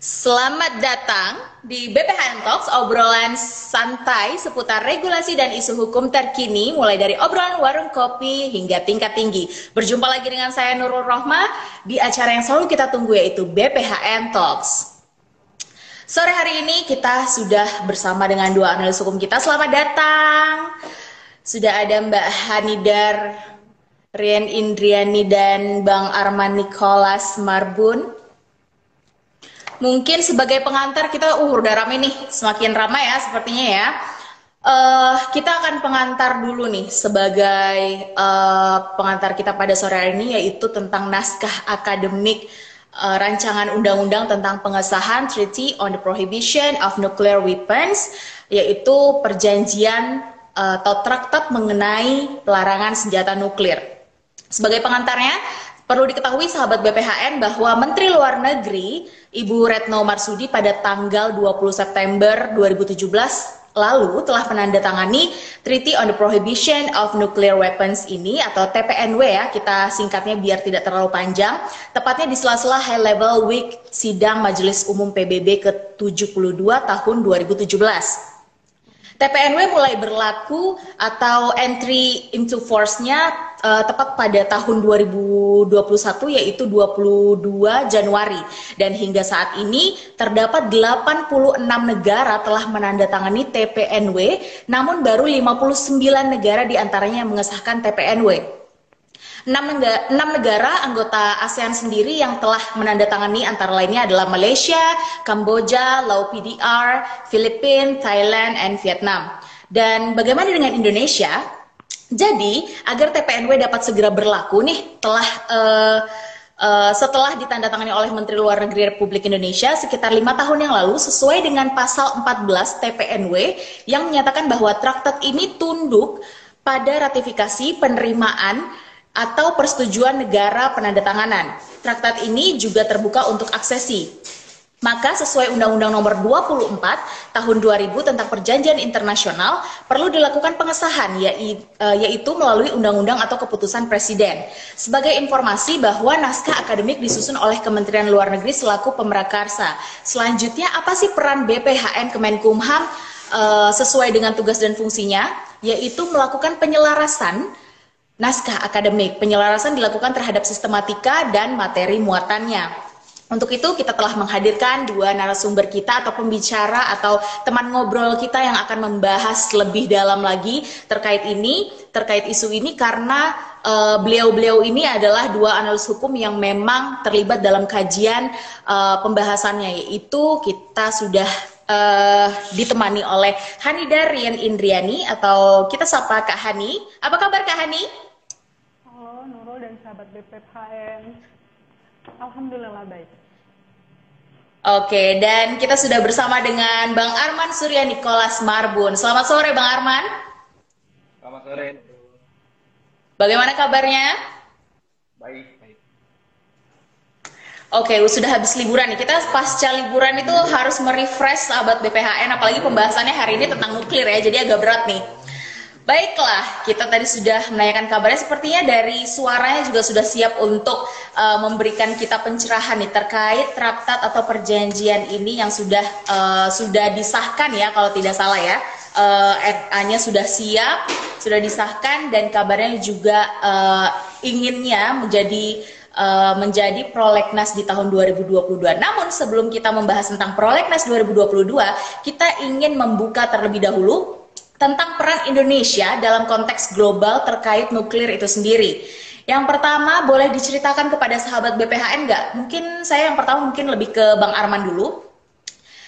Selamat datang di BPHN Talks, obrolan santai seputar regulasi dan isu hukum terkini, mulai dari obrolan warung kopi hingga tingkat tinggi. Berjumpa lagi dengan saya Nurul Rohma di acara yang selalu kita tunggu yaitu BPHN Talks. Sore hari ini kita sudah bersama dengan dua analis hukum kita. Selamat datang. Sudah ada Mbak Hanidar Rian Indriani dan Bang Arman Nicholas Marbun. Mungkin sebagai pengantar kita uh udah rame nih, semakin ramai ya sepertinya ya. Uh, kita akan pengantar dulu nih sebagai uh, pengantar kita pada sore hari ini yaitu tentang naskah akademik uh, rancangan undang-undang tentang pengesahan Treaty on the Prohibition of Nuclear Weapons yaitu perjanjian atau traktat mengenai pelarangan senjata nuklir. Sebagai pengantarnya, Perlu diketahui sahabat BPHN bahwa Menteri Luar Negeri Ibu Retno Marsudi pada tanggal 20 September 2017 lalu telah menandatangani Treaty on the Prohibition of Nuclear Weapons ini atau TPNW ya, kita singkatnya biar tidak terlalu panjang, tepatnya di sela-sela High Level Week sidang Majelis Umum PBB ke-72 tahun 2017. TPNW mulai berlaku atau entry into force-nya uh, tepat pada tahun 2021 yaitu 22 Januari dan hingga saat ini terdapat 86 negara telah menandatangani TPNW namun baru 59 negara di antaranya yang mengesahkan TPNW. Enam negara, enam negara anggota ASEAN sendiri yang telah menandatangani antara lainnya adalah Malaysia, Kamboja, Laos PDR, Filipina, Thailand, and Vietnam. Dan bagaimana dengan Indonesia? Jadi, agar TPNW dapat segera berlaku nih, telah uh, uh, setelah ditandatangani oleh Menteri Luar Negeri Republik Indonesia sekitar lima tahun yang lalu, sesuai dengan pasal 14 TPNW yang menyatakan bahwa traktat ini tunduk pada ratifikasi penerimaan atau persetujuan negara penandatanganan. Traktat ini juga terbuka untuk aksesi. Maka sesuai Undang-Undang Nomor 24 Tahun 2000 tentang Perjanjian Internasional perlu dilakukan pengesahan e, yaitu melalui undang-undang atau keputusan presiden. Sebagai informasi bahwa naskah akademik disusun oleh Kementerian Luar Negeri selaku pemerakarsa. Selanjutnya apa sih peran BPHN Kemenkumham e, sesuai dengan tugas dan fungsinya yaitu melakukan penyelarasan naskah akademik. Penyelarasan dilakukan terhadap sistematika dan materi muatannya. Untuk itu kita telah menghadirkan dua narasumber kita atau pembicara atau teman ngobrol kita yang akan membahas lebih dalam lagi terkait ini, terkait isu ini karena eh, beliau-beliau uh, ini adalah dua analis hukum yang memang terlibat dalam kajian uh, pembahasannya yaitu kita sudah uh, ditemani oleh Hani Darian Indriani atau kita sapa Kak Hani. Apa kabar Kak Hani? Sahabat BPHN. Alhamdulillah baik. Oke, dan kita sudah bersama dengan Bang Arman Surya Nikolas Marbun. Selamat sore Bang Arman. Selamat sore. Bagaimana kabarnya? Baik, baik. Oke, sudah habis liburan nih. Kita pasca liburan itu harus merefresh sahabat BPHN, apalagi pembahasannya hari ini tentang nuklir ya, jadi agak berat nih. Baiklah, kita tadi sudah menanyakan kabarnya. Sepertinya dari suaranya juga sudah siap untuk uh, memberikan kita pencerahan nih terkait traktat atau perjanjian ini yang sudah uh, sudah disahkan ya, kalau tidak salah ya. Uh, RA-nya sudah siap, sudah disahkan dan kabarnya juga uh, inginnya menjadi uh, menjadi prolegnas di tahun 2022. Namun sebelum kita membahas tentang prolegnas 2022, kita ingin membuka terlebih dahulu tentang peran Indonesia dalam konteks global terkait nuklir itu sendiri. Yang pertama, boleh diceritakan kepada sahabat BPHN nggak? Mungkin saya yang pertama mungkin lebih ke Bang Arman dulu.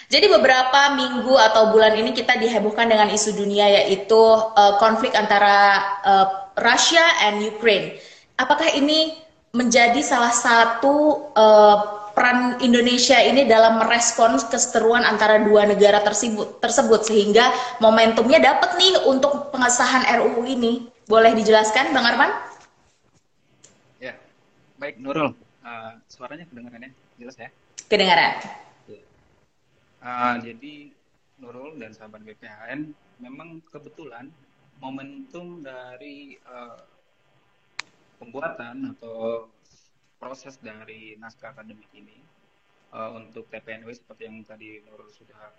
Jadi beberapa minggu atau bulan ini kita dihebohkan dengan isu dunia yaitu uh, konflik antara uh, Rusia and Ukraine. Apakah ini menjadi salah satu uh, peran Indonesia ini dalam merespon keseteruan antara dua negara tersebut, tersebut sehingga momentumnya dapat nih untuk pengesahan RUU ini. Boleh dijelaskan, Bang Arman? Ya, baik Nurul. Uh, suaranya kedengaran ya? Jelas ya? Kedengaran. Uh, jadi Nurul dan sahabat BPHN memang kebetulan momentum dari uh, pembuatan atau proses dari naskah akademik ini uh, untuk TPNW seperti yang tadi Nurul sudah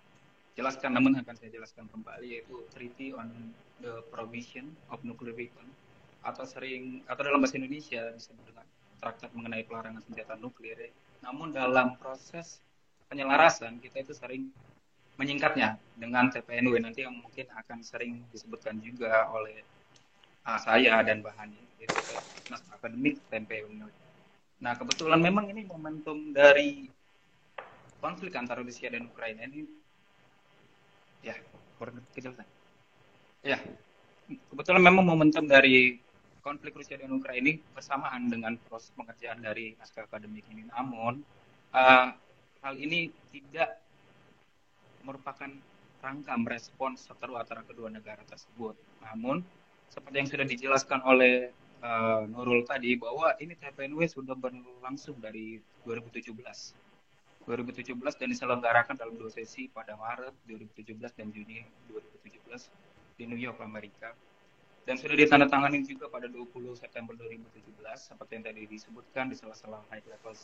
jelaskan, namun akan saya jelaskan kembali yaitu Treaty on the Provision of Nuclear Weapon atau sering atau dalam bahasa Indonesia disebut dengan traktat mengenai pelarangan senjata nuklir. Namun dalam proses penyelarasan kita itu sering menyingkatnya dengan TPNW nanti yang mungkin akan sering disebutkan juga oleh uh, saya dan bahannya itu Mas Akademik TPNW. Nah kebetulan memang ini momentum dari konflik antara Rusia dan Ukraina ini ya kejelasan. Ya kebetulan memang momentum dari konflik Rusia dan Ukraina ini bersamaan dengan proses pengerjaan dari naskah akademik ini. Namun uh, hal ini tidak merupakan rangka merespons seteru antara kedua negara tersebut. Namun seperti yang sudah dijelaskan oleh uh, Nurul tadi bahwa ini TPNW sudah berlangsung dari 2017. 2017 dan diselenggarakan dalam dua sesi pada Maret 2017 dan Juni 2017 di New York, Amerika. Dan sudah ditandatangani juga pada 20 September 2017 seperti yang tadi disebutkan di salah-salah High Level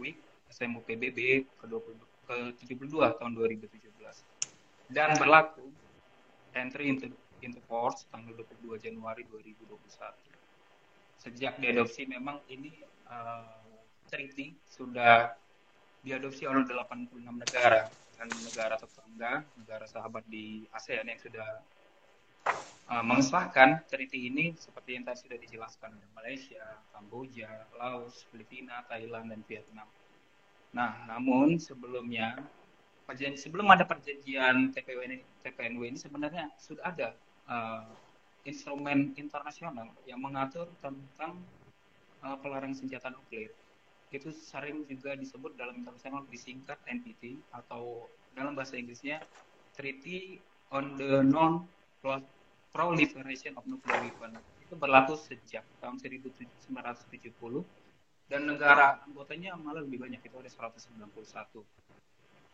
Week SMU PBB ke-20 ke-72 tahun 2017 dan berlaku entry into into force tanggal 22 Januari 2021 sejak diadopsi memang ini uh, treaty sudah diadopsi oleh 86 negara dan negara tetangga, negara sahabat di ASEAN yang sudah uh, mengesahkan treaty ini seperti yang tadi sudah dijelaskan ada Malaysia, Kamboja, Laos, Filipina, Thailand dan Vietnam. Nah, namun sebelumnya sebelum ada perjanjian TPW ini, TPNW ini sebenarnya sudah ada uh, instrumen internasional yang mengatur tentang uh, pelarangan senjata nuklir. Itu sering juga disebut dalam internasional disingkat NPT atau dalam bahasa Inggrisnya Treaty on the Non Proliferation of Nuclear Weapon itu berlaku sejak tahun 1970 dan negara anggotanya malah lebih banyak itu ada 191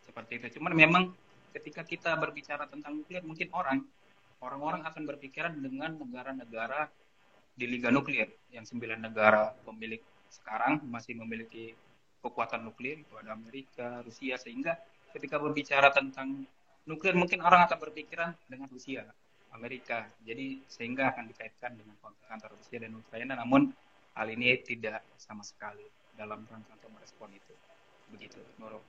seperti itu. Cuman memang ketika kita berbicara tentang nuklir mungkin orang orang-orang akan berpikiran dengan negara-negara di Liga Nuklir yang sembilan negara pemilik sekarang masih memiliki kekuatan nuklir itu ada Amerika, Rusia sehingga ketika berbicara tentang nuklir mungkin orang akan berpikiran dengan Rusia Amerika. Jadi sehingga akan dikaitkan dengan konflik antara Rusia dan Ukraina, namun hal ini tidak sama sekali dalam rangka untuk merespon itu. Begitu, Nurul.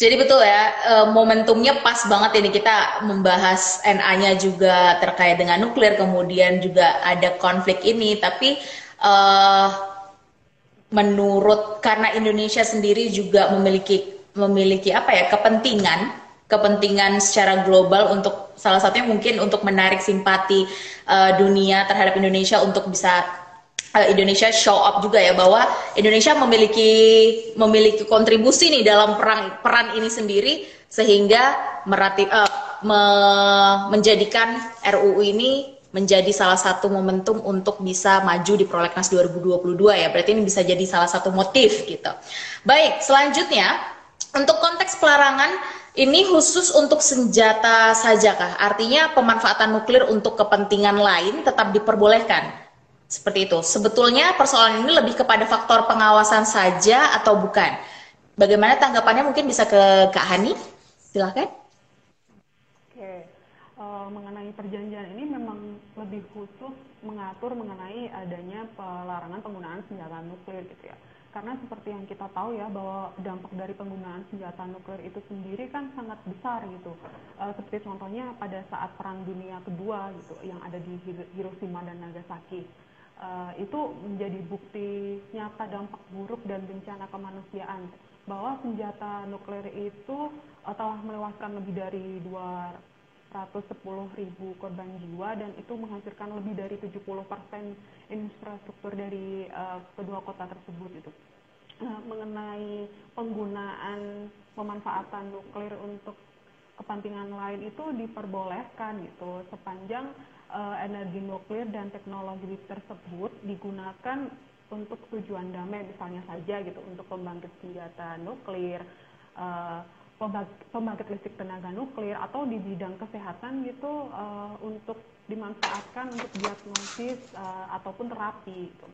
Jadi betul ya, e, momentumnya pas banget ini kita membahas NA-nya juga terkait dengan nuklir, kemudian juga ada konflik ini, tapi uh, menurut karena Indonesia sendiri juga memiliki memiliki apa ya kepentingan kepentingan secara global untuk salah satunya mungkin untuk menarik simpati uh, dunia terhadap Indonesia untuk bisa Indonesia show up juga ya bahwa Indonesia memiliki memiliki kontribusi nih dalam perang peran ini sendiri sehingga merati, uh, me, menjadikan RUU ini menjadi salah satu momentum untuk bisa maju di prolegnas 2022 ya. Berarti ini bisa jadi salah satu motif gitu. Baik, selanjutnya untuk konteks pelarangan ini khusus untuk senjata saja kah? Artinya pemanfaatan nuklir untuk kepentingan lain tetap diperbolehkan. Seperti itu. Sebetulnya persoalan ini lebih kepada faktor pengawasan saja atau bukan? Bagaimana tanggapannya mungkin bisa ke Kak Hani? Silahkan. Oke, uh, mengenai perjanjian ini memang lebih khusus mengatur mengenai adanya pelarangan penggunaan senjata nuklir gitu ya karena seperti yang kita tahu ya bahwa dampak dari penggunaan senjata nuklir itu sendiri kan sangat besar gitu uh, seperti contohnya pada saat perang dunia kedua gitu yang ada di Hiroshima dan Nagasaki uh, itu menjadi bukti nyata dampak buruk dan bencana kemanusiaan bahwa senjata nuklir itu uh, telah melewaskan lebih dari 210 ribu korban jiwa dan itu menghasilkan lebih dari 70 persen infrastruktur dari uh, kedua kota tersebut itu. Uh, mengenai penggunaan pemanfaatan nuklir untuk kepentingan lain itu diperbolehkan gitu. Sepanjang uh, energi nuklir dan teknologi tersebut digunakan untuk tujuan damai misalnya saja gitu untuk pembangkit senjata nuklir uh, pembangkit listrik tenaga nuklir atau di bidang kesehatan gitu uh, untuk dimanfaatkan untuk diagnosis uh, ataupun terapi. Gitu.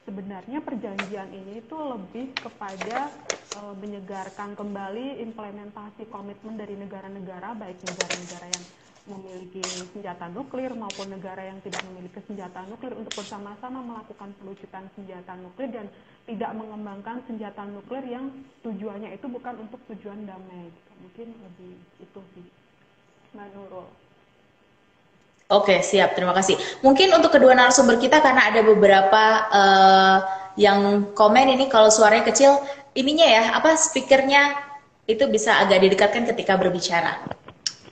sebenarnya perjanjian ini itu lebih kepada uh, menyegarkan kembali implementasi komitmen dari negara-negara baik negara-negara yang memiliki senjata nuklir maupun negara yang tidak memiliki senjata nuklir untuk bersama-sama melakukan pelucutan senjata nuklir dan tidak mengembangkan senjata nuklir yang tujuannya itu bukan untuk tujuan damai. Mungkin lebih itu sih, Mbak Oke, siap. Terima kasih. Mungkin untuk kedua narasumber kita karena ada beberapa uh, yang komen ini kalau suaranya kecil, ininya ya, apa speakernya itu bisa agak didekatkan ketika berbicara.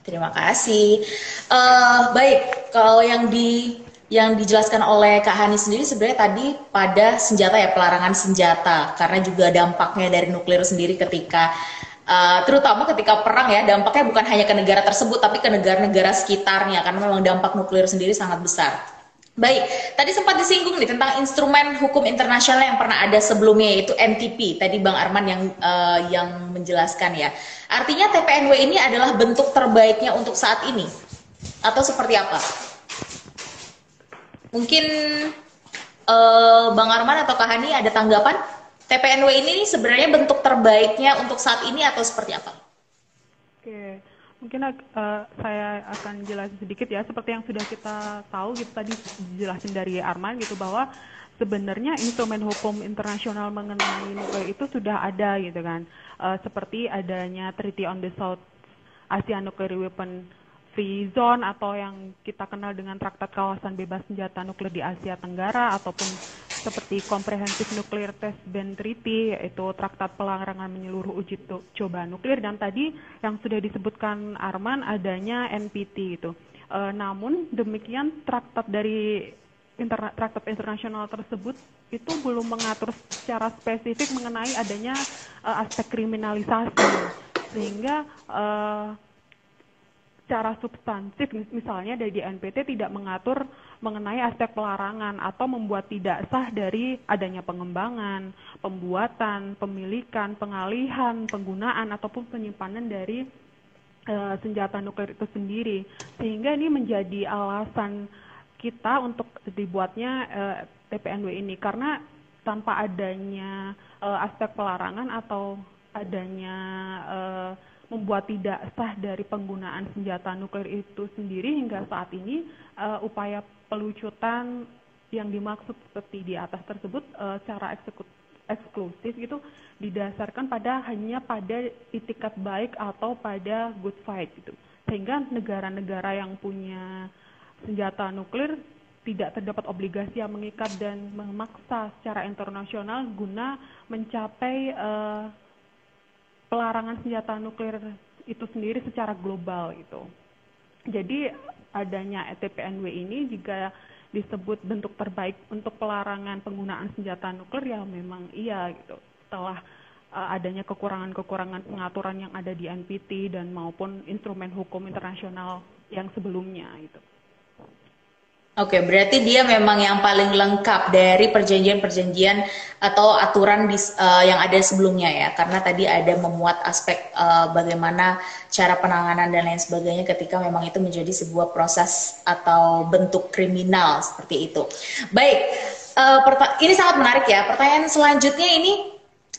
Terima kasih. Uh, baik, kalau yang di yang dijelaskan oleh Kak Hani sendiri sebenarnya tadi pada senjata ya pelarangan senjata karena juga dampaknya dari nuklir sendiri ketika uh, terutama ketika perang ya dampaknya bukan hanya ke negara tersebut tapi ke negara-negara sekitarnya karena memang dampak nuklir sendiri sangat besar. Baik, tadi sempat disinggung nih tentang instrumen hukum internasional yang pernah ada sebelumnya yaitu NTP. Tadi Bang Arman yang uh, yang menjelaskan ya. Artinya TPNW ini adalah bentuk terbaiknya untuk saat ini atau seperti apa? Mungkin uh, Bang Arman atau Kak Hani ada tanggapan? TPNW ini sebenarnya bentuk terbaiknya untuk saat ini atau seperti apa? Mungkin uh, saya akan jelasin sedikit ya, seperti yang sudah kita tahu gitu tadi dijelasin dari Arman gitu bahwa sebenarnya instrumen hukum internasional mengenai nuklir itu sudah ada gitu kan, uh, seperti adanya Treaty on the South Asia Nuclear Weapon Free Zone atau yang kita kenal dengan Traktat Kawasan Bebas Senjata Nuklir di Asia Tenggara ataupun seperti Comprehensive Nuclear Test Ban Treaty yaitu traktat pelarangan menyeluruh uji coba nuklir dan tadi yang sudah disebutkan Arman adanya NPT itu. E, namun demikian traktat dari inter, traktat internasional tersebut itu belum mengatur secara spesifik mengenai adanya e, aspek kriminalisasi sehingga e, secara substansif misalnya dari NPT tidak mengatur mengenai aspek pelarangan atau membuat tidak sah dari adanya pengembangan, pembuatan, pemilikan, pengalihan, penggunaan ataupun penyimpanan dari uh, senjata nuklir itu sendiri. Sehingga ini menjadi alasan kita untuk dibuatnya uh, eh, TPNW ini karena tanpa adanya uh, aspek pelarangan atau adanya uh, membuat tidak sah dari penggunaan senjata nuklir itu sendiri hingga saat ini uh, upaya pelucutan yang dimaksud seperti di atas tersebut uh, secara eksklusif itu didasarkan pada hanya pada itikat baik atau pada good fight gitu. Sehingga negara-negara yang punya senjata nuklir tidak terdapat obligasi yang mengikat dan memaksa secara internasional guna mencapai uh, pelarangan senjata nuklir itu sendiri secara global itu. Jadi adanya ETPNW ini juga disebut bentuk terbaik untuk pelarangan penggunaan senjata nuklir ya memang iya gitu. Setelah uh, adanya kekurangan-kekurangan pengaturan yang ada di NPT dan maupun instrumen hukum internasional yang sebelumnya itu. Oke, berarti dia memang yang paling lengkap dari perjanjian-perjanjian atau aturan di, uh, yang ada sebelumnya ya, karena tadi ada memuat aspek uh, bagaimana cara penanganan dan lain sebagainya ketika memang itu menjadi sebuah proses atau bentuk kriminal seperti itu. Baik, uh, ini sangat menarik ya. Pertanyaan selanjutnya ini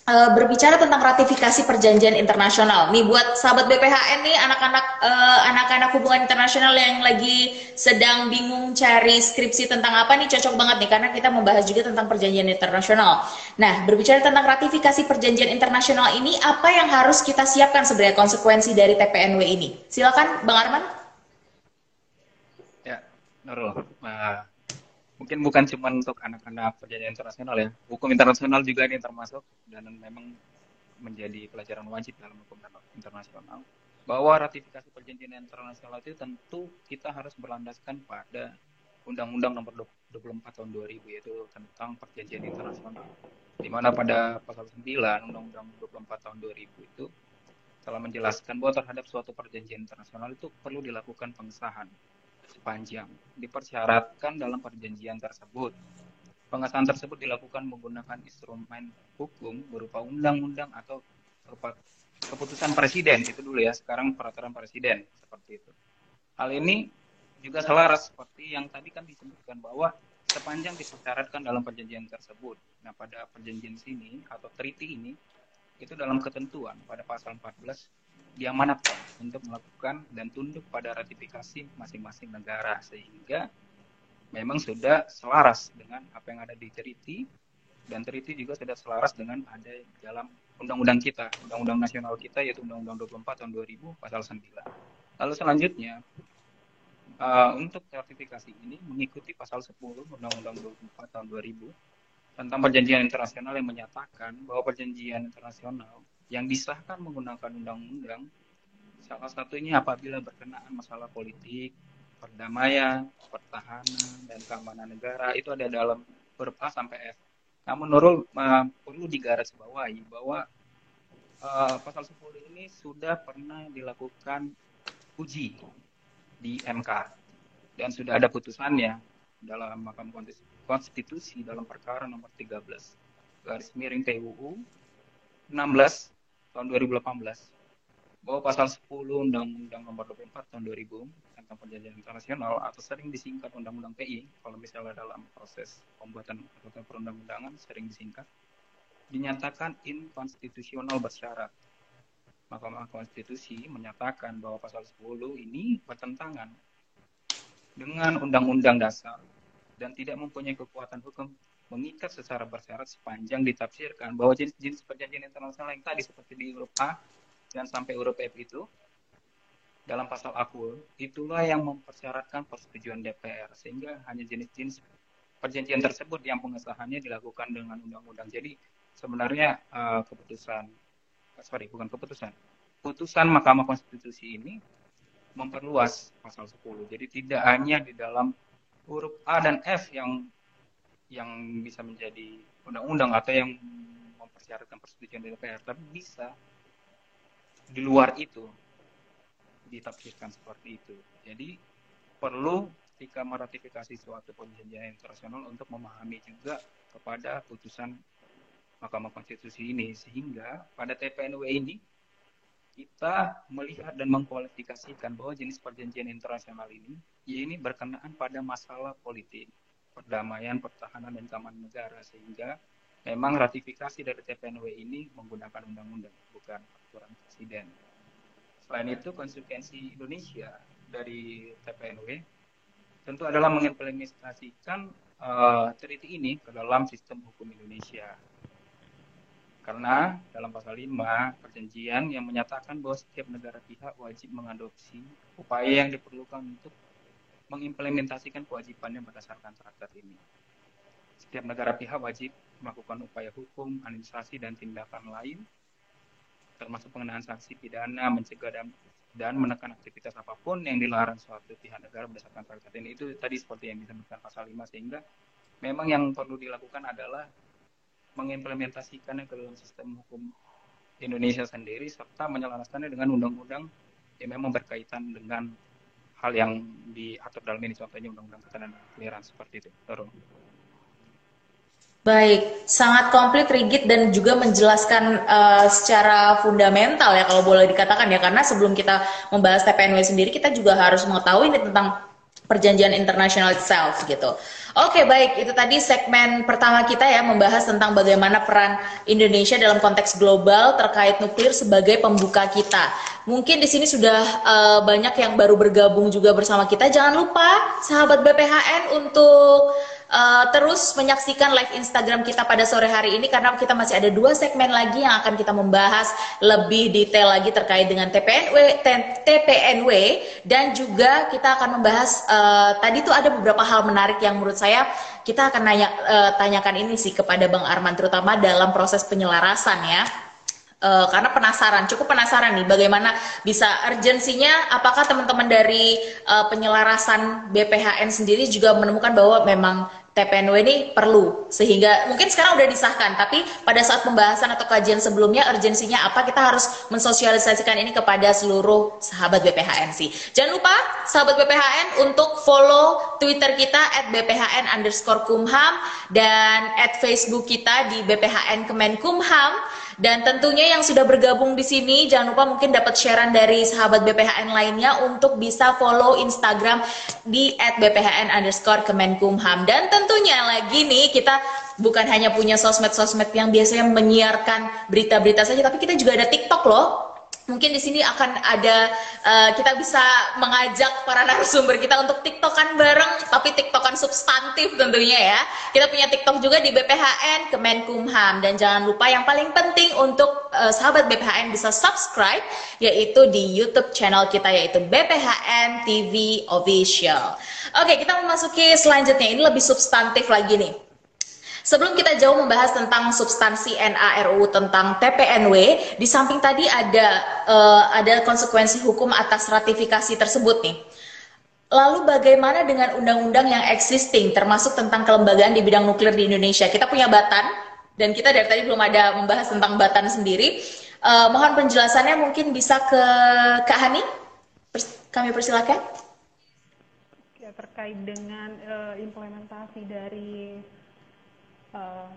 uh, berbicara tentang ratifikasi perjanjian internasional. Nih buat sahabat BPHN nih anak-anak uh, anak-anak hubungan internasional yang lagi sedang bingung cari skripsi tentang apa nih cocok banget nih karena kita membahas juga tentang perjanjian internasional. Nah, berbicara tentang ratifikasi perjanjian internasional ini apa yang harus kita siapkan sebenarnya konsekuensi dari TPNW ini? Silakan Bang Arman. Ya, Nurul. Uh, mungkin bukan cuma untuk anak-anak perjanjian internasional ya. Hukum internasional juga ini termasuk. Dan memang menjadi pelajaran wajib dalam hukum internasional. Bahwa ratifikasi perjanjian internasional itu tentu kita harus berlandaskan pada Undang-Undang Nomor 24 Tahun 2000 yaitu tentang perjanjian internasional. Di mana pada pasal 9 Undang-Undang 24 Tahun 2000 itu telah menjelaskan bahwa terhadap suatu perjanjian internasional itu perlu dilakukan pengesahan sepanjang dipersyaratkan dalam perjanjian tersebut. Pengesahan tersebut dilakukan menggunakan instrumen hukum berupa undang-undang atau keputusan presiden itu dulu ya sekarang peraturan presiden seperti itu hal ini juga selaras seperti yang tadi kan disebutkan bahwa sepanjang disyaratkan dalam perjanjian tersebut. Nah, pada perjanjian sini atau treaty ini itu dalam ketentuan pada pasal 14 diamanatkan untuk melakukan dan tunduk pada ratifikasi masing-masing negara sehingga memang sudah selaras dengan apa yang ada di treaty dan treaty juga sudah selaras dengan ada dalam undang-undang kita, undang-undang nasional kita yaitu undang-undang 24 tahun 2000 pasal 9. Lalu selanjutnya uh, untuk sertifikasi ini mengikuti pasal 10 Undang-Undang 24 tahun 2000 tentang perjanjian internasional yang menyatakan bahwa perjanjian internasional yang disahkan menggunakan undang-undang salah satunya apabila berkenaan masalah politik, perdamaian, pertahanan, dan keamanan negara itu ada dalam huruf sampai F. Namun Nurul uh, perlu digarisbawahi bahwa uh, pasal 10 ini sudah pernah dilakukan uji di MK dan sudah ada putusannya dalam Mahkamah Konstitusi dalam perkara nomor 13 garis miring PUU 16 tahun 2018 bahwa pasal 10 Undang-Undang nomor 24 tahun 2000 tentang perjanjian internasional. Atau sering disingkat Undang-Undang PI kalau misalnya dalam proses pembuatan atau perundang-undangan sering disingkat. Dinyatakan inkonstitusional bersyarat. Mahkamah Konstitusi menyatakan bahwa pasal 10 ini bertentangan dengan Undang-Undang Dasar dan tidak mempunyai kekuatan hukum mengikat secara bersyarat sepanjang ditafsirkan bahwa jenis-jenis perjanjian internasional yang tadi seperti di Eropa dan sampai F itu dalam pasal akul itulah yang mempersyaratkan persetujuan DPR sehingga hanya jenis-jenis perjanjian tersebut yang pengesahannya dilakukan dengan undang-undang. Jadi sebenarnya uh, keputusan sorry bukan keputusan. Putusan Mahkamah Konstitusi ini memperluas pasal 10 jadi tidak hanya di dalam huruf A dan F yang yang bisa menjadi undang-undang atau yang mempersyaratkan persetujuan DPR tapi bisa di luar itu ditafsirkan seperti itu. Jadi perlu ketika meratifikasi suatu perjanjian internasional untuk memahami juga kepada putusan Mahkamah Konstitusi ini sehingga pada TPNW ini kita melihat dan mengkualifikasikan bahwa jenis perjanjian internasional ini ya ini berkenaan pada masalah politik, perdamaian, pertahanan dan keamanan negara sehingga memang ratifikasi dari TPNW ini menggunakan undang-undang bukan aturan presiden. Selain itu konsekuensi Indonesia dari TPNW tentu adalah mengimplementasikan uh, treaty ini ke dalam sistem hukum Indonesia karena dalam pasal 5 perjanjian yang menyatakan bahwa setiap negara pihak wajib mengadopsi upaya yang diperlukan untuk mengimplementasikan kewajibannya berdasarkan traktat ini. Setiap negara pihak wajib melakukan upaya hukum, administrasi, dan tindakan lain, termasuk pengenaan sanksi pidana, mencegah dan, dan menekan aktivitas apa pun yang dilarang suatu pihak negara berdasarkan traktat ini. Itu tadi seperti yang disebutkan pasal 5, sehingga memang yang perlu dilakukan adalah mengimplementasikannya ke dalam sistem hukum Indonesia sendiri serta menyelaraskannya dengan undang-undang yang memang berkaitan dengan hal yang diatur dalam ini contohnya undang-undang ketenaga kerjaan seperti itu. Terus. Baik, sangat komplit, rigid, dan juga menjelaskan uh, secara fundamental ya kalau boleh dikatakan ya karena sebelum kita membahas TPNW sendiri kita juga harus mengetahui ini tentang perjanjian internasional itself gitu. Oke baik itu tadi segmen pertama kita ya membahas tentang bagaimana peran Indonesia dalam konteks global terkait nuklir sebagai pembuka kita. Mungkin di sini sudah uh, banyak yang baru bergabung juga bersama kita. Jangan lupa sahabat BPHN untuk uh, terus menyaksikan live Instagram kita pada sore hari ini karena kita masih ada dua segmen lagi yang akan kita membahas lebih detail lagi terkait dengan TPNW, TPNW dan juga kita akan membahas uh, tadi tuh ada beberapa hal menarik yang menurut saya kita akan nanya, uh, tanyakan ini sih kepada Bang Arman terutama dalam proses penyelarasan ya uh, karena penasaran, cukup penasaran nih bagaimana bisa urgensinya apakah teman-teman dari uh, penyelarasan BPHN sendiri juga menemukan bahwa memang TPNW ini perlu? Sehingga mungkin sekarang udah disahkan tapi pada saat pembahasan atau kajian sebelumnya urgensinya apa? Kita harus mensosialisasikan ini kepada seluruh sahabat BPHN sih. Jangan lupa sahabat BPHN untuk follow Twitter kita at BPHN underscore Kumham dan at Facebook kita di BPHN Kemenkumham Dan tentunya yang sudah bergabung di sini jangan lupa mungkin dapat sharean dari sahabat BPHN lainnya untuk bisa follow Instagram di @bphn. Dan tentunya lagi nih kita bukan hanya punya sosmed-sosmed yang biasanya menyiarkan berita-berita saja, tapi kita juga ada TikTok loh mungkin di sini akan ada uh, kita bisa mengajak para narasumber kita untuk tiktokan bareng tapi tiktokan substantif tentunya ya. Kita punya tiktok juga di BPHN Kemenkumham. Dan jangan lupa yang paling penting untuk uh, sahabat BPHN bisa subscribe yaitu di YouTube channel kita yaitu BPHN TV Official. Oke kita memasuki selanjutnya. Ini lebih substantif lagi nih Sebelum kita jauh membahas tentang substansi NARU tentang TPNW, di samping tadi ada uh, ada konsekuensi hukum atas ratifikasi tersebut nih. Lalu bagaimana dengan undang-undang yang existing termasuk tentang kelembagaan di bidang nuklir di Indonesia? Kita punya Batan dan kita dari tadi belum ada membahas tentang Batan sendiri. Uh, mohon penjelasannya mungkin bisa ke Kak Hani. Pers kami persilakan. Ya, terkait dengan uh, implementasi dari uh,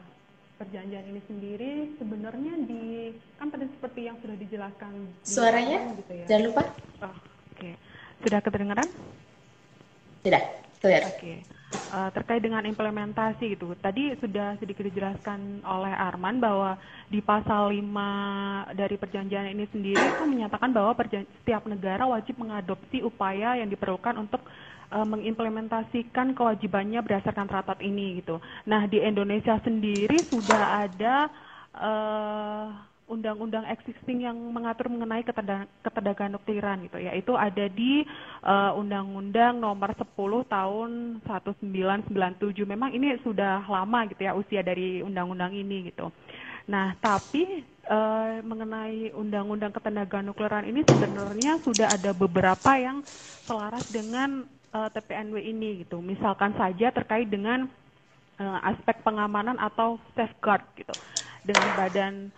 perjanjian ini sendiri sebenarnya di kan tadi seperti yang sudah dijelaskan suaranya gitu ya. jangan lupa oh, oke okay. sudah kedengaran tidak clear oke okay. uh, terkait dengan implementasi gitu tadi sudah sedikit dijelaskan oleh Arman bahwa di pasal 5 dari perjanjian ini sendiri itu menyatakan bahwa setiap negara wajib mengadopsi upaya yang diperlukan untuk uh, mengimplementasikan kewajibannya berdasarkan traktat ini gitu. Nah di Indonesia sendiri sudah ada uh, undang-undang existing yang mengatur mengenai ketenagaan nukliran gitu yaitu ada di uh, Undang-Undang Nomor 10 Tahun 1997. Memang ini sudah lama gitu ya usia dari undang-undang ini gitu. Nah, tapi uh, mengenai undang-undang ketenagaan nukliran ini sebenarnya sudah ada beberapa yang selaras dengan uh, eh, TPNW ini gitu. Misalkan saja terkait dengan uh, aspek pengamanan atau safeguard gitu dengan Badan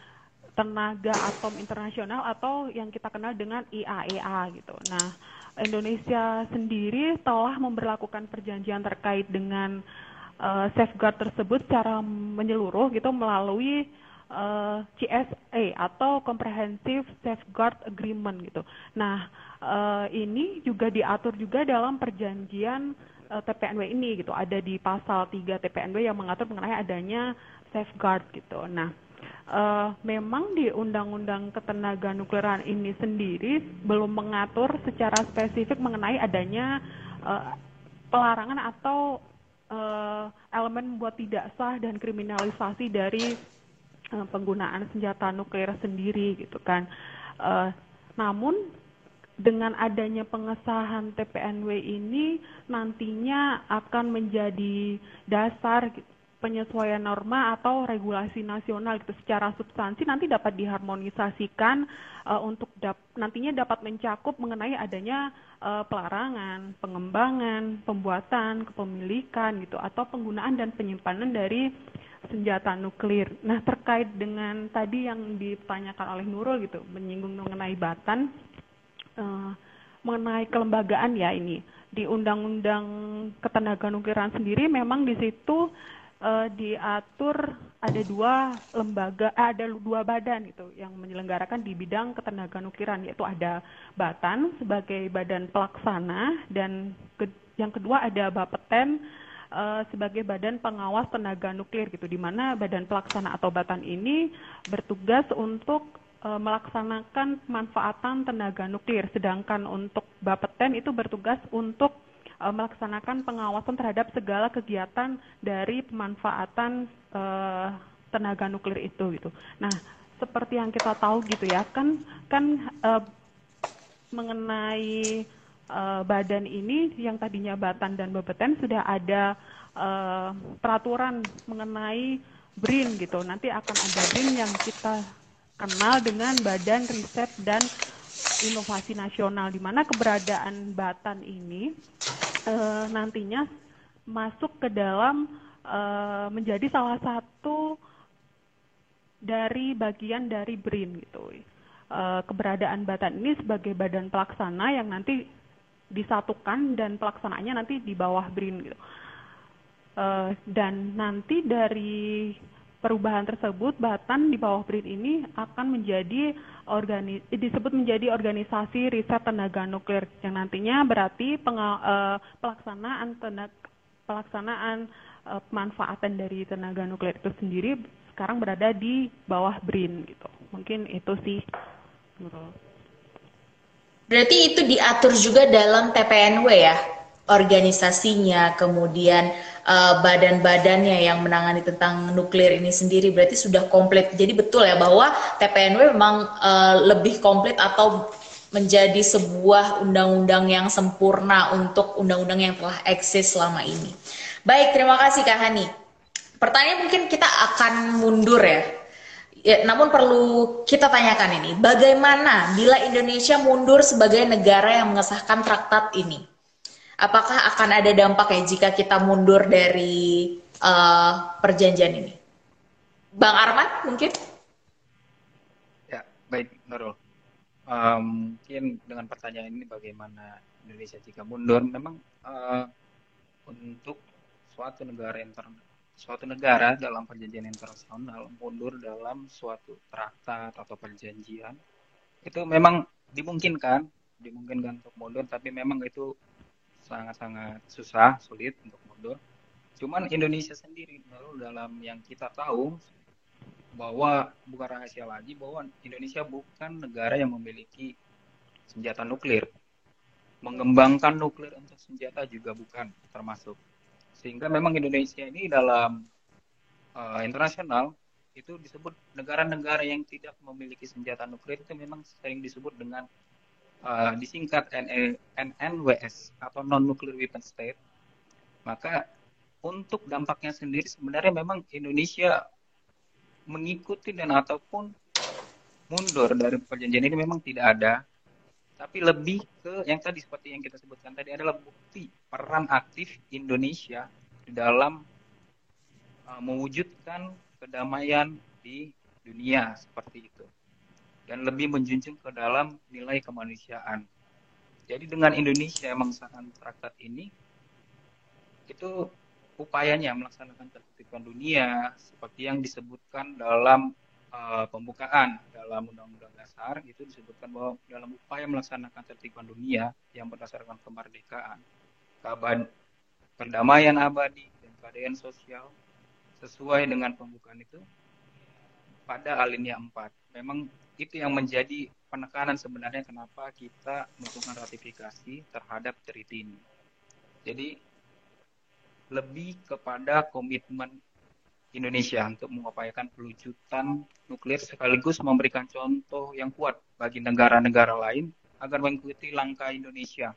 Tenaga Atom Internasional atau yang kita kenal dengan IAEA e gitu. Nah, Indonesia sendiri telah memperlakukan perjanjian terkait dengan uh, safeguard tersebut secara menyeluruh gitu melalui uh, CSA atau Comprehensive Safeguard Agreement gitu. Nah, uh, ini juga diatur juga dalam perjanjian uh, eh, TPNW ini gitu. Ada di pasal 3 TPNW yang mengatur mengenai adanya safeguard gitu. Nah, uh, memang di Undang-Undang Ketenaga Nukliran ini sendiri belum mengatur secara spesifik mengenai adanya uh, pelarangan atau uh, elemen membuat tidak sah dan kriminalisasi dari uh, penggunaan senjata nuklir sendiri gitu kan. Uh, namun dengan adanya pengesahan TPNW ini nantinya akan menjadi dasar gitu, penyesuaian norma atau regulasi nasional gitu secara substansi nanti dapat diharmonisasikan uh, untuk dap nantinya dapat mencakup mengenai adanya uh, pelarangan, pengembangan, pembuatan, kepemilikan gitu atau penggunaan dan penyimpanan dari senjata nuklir. Nah, terkait dengan tadi yang ditanyakan oleh Nurul gitu, menyinggung mengenai Batan uh, mengenai kelembagaan ya ini di Undang-Undang Ketenaga Nukliran sendiri memang di situ uh, diatur ada dua lembaga, eh, ada dua badan itu yang menyelenggarakan di bidang ketenaga nukliran yaitu ada Batan sebagai badan pelaksana dan ke, yang kedua ada Bapeten uh, sebagai badan pengawas tenaga nuklir gitu di mana badan pelaksana atau Batan ini bertugas untuk e, melaksanakan pemanfaatan tenaga nuklir, sedangkan untuk Bapeten itu bertugas untuk e, melaksanakan pengawasan terhadap segala kegiatan dari pemanfaatan e, tenaga nuklir itu gitu. Nah, seperti yang kita tahu gitu ya, kan kan e, mengenai e, badan ini yang tadinya Batan dan Bapeten sudah ada e, peraturan mengenai BRIN gitu. Nanti akan ada BRIN yang kita kenal dengan Badan Riset dan Inovasi Nasional, di mana keberadaan Batan ini e, nantinya masuk ke dalam e, menjadi salah satu dari bagian dari BRIN gitu. Keberadaan Batan ini sebagai badan pelaksana yang nanti disatukan dan pelaksanaannya nanti di bawah BRIN gitu. E, dan nanti dari perubahan tersebut Batan di bawah BRIN ini akan menjadi organi disebut menjadi organisasi riset tenaga nuklir yang nantinya berarti pengal, uh, pelaksanaan tenaga pelaksanaan uh, pemanfaatan dari tenaga nuklir itu sendiri sekarang berada di bawah BRIN gitu. Mungkin itu sih. Berarti itu diatur juga dalam TPNW ya, organisasinya, kemudian uh, badan-badannya yang menangani tentang nuklir ini sendiri. Berarti sudah komplit. Jadi betul ya bahwa TPNW memang uh, lebih komplit atau menjadi sebuah undang-undang yang sempurna untuk undang-undang yang telah eksis selama ini. Baik, terima kasih Kak Hani. Pertanyaan mungkin kita akan mundur ya. Ya, namun perlu kita tanyakan ini, bagaimana bila Indonesia mundur sebagai negara yang mengesahkan traktat ini? Apakah akan ada dampak ya jika kita mundur dari uh, perjanjian ini? Bang Arman mungkin? Ya, baik Nurul. Um, mungkin dengan pertanyaan ini bagaimana Indonesia jika mundur, memang uh, untuk suatu negara inter suatu negara dalam perjanjian internasional mundur dalam suatu traktat atau perjanjian itu memang dimungkinkan dimungkinkan untuk mundur tapi memang itu sangat-sangat susah sulit untuk mundur. Cuman Indonesia sendiri baru dalam yang kita tahu bahwa bukan rahasia lagi bahwa Indonesia bukan negara yang memiliki senjata nuklir. Mengembangkan nuklir untuk senjata juga bukan termasuk sehingga memang Indonesia ini dalam uh, internasional itu disebut negara-negara yang tidak memiliki senjata nuklir itu memang sering disebut dengan uh, disingkat NNWS atau non nuclear weapon state. Maka untuk dampaknya sendiri sebenarnya memang Indonesia mengikuti dan ataupun mundur dari perjanjian ini memang tidak ada tapi lebih ke yang tadi seperti yang kita sebutkan tadi adalah bukti peran aktif Indonesia di dalam uh, mewujudkan kedamaian di dunia seperti itu dan lebih menjunjung ke dalam nilai kemanusiaan. Jadi dengan Indonesia mengesahkan traktat ini itu upayanya melaksanakan ketertiban dunia seperti yang disebutkan dalam uh, pembukaan dalam Undang-Undang Dasar itu disebutkan bahwa dalam upaya melaksanakan tertiban dunia yang berdasarkan kemerdekaan, keabad, perdamaian abadi dan keadaan sosial sesuai dengan pembukaan itu pada alinea 4. Memang itu yang menjadi penekanan sebenarnya kenapa kita melakukan ratifikasi terhadap treaty ini. Jadi lebih kepada komitmen Indonesia untuk mengupayakan pelucutan nuklir sekaligus memberikan contoh yang kuat bagi negara-negara lain agar mengikuti langkah Indonesia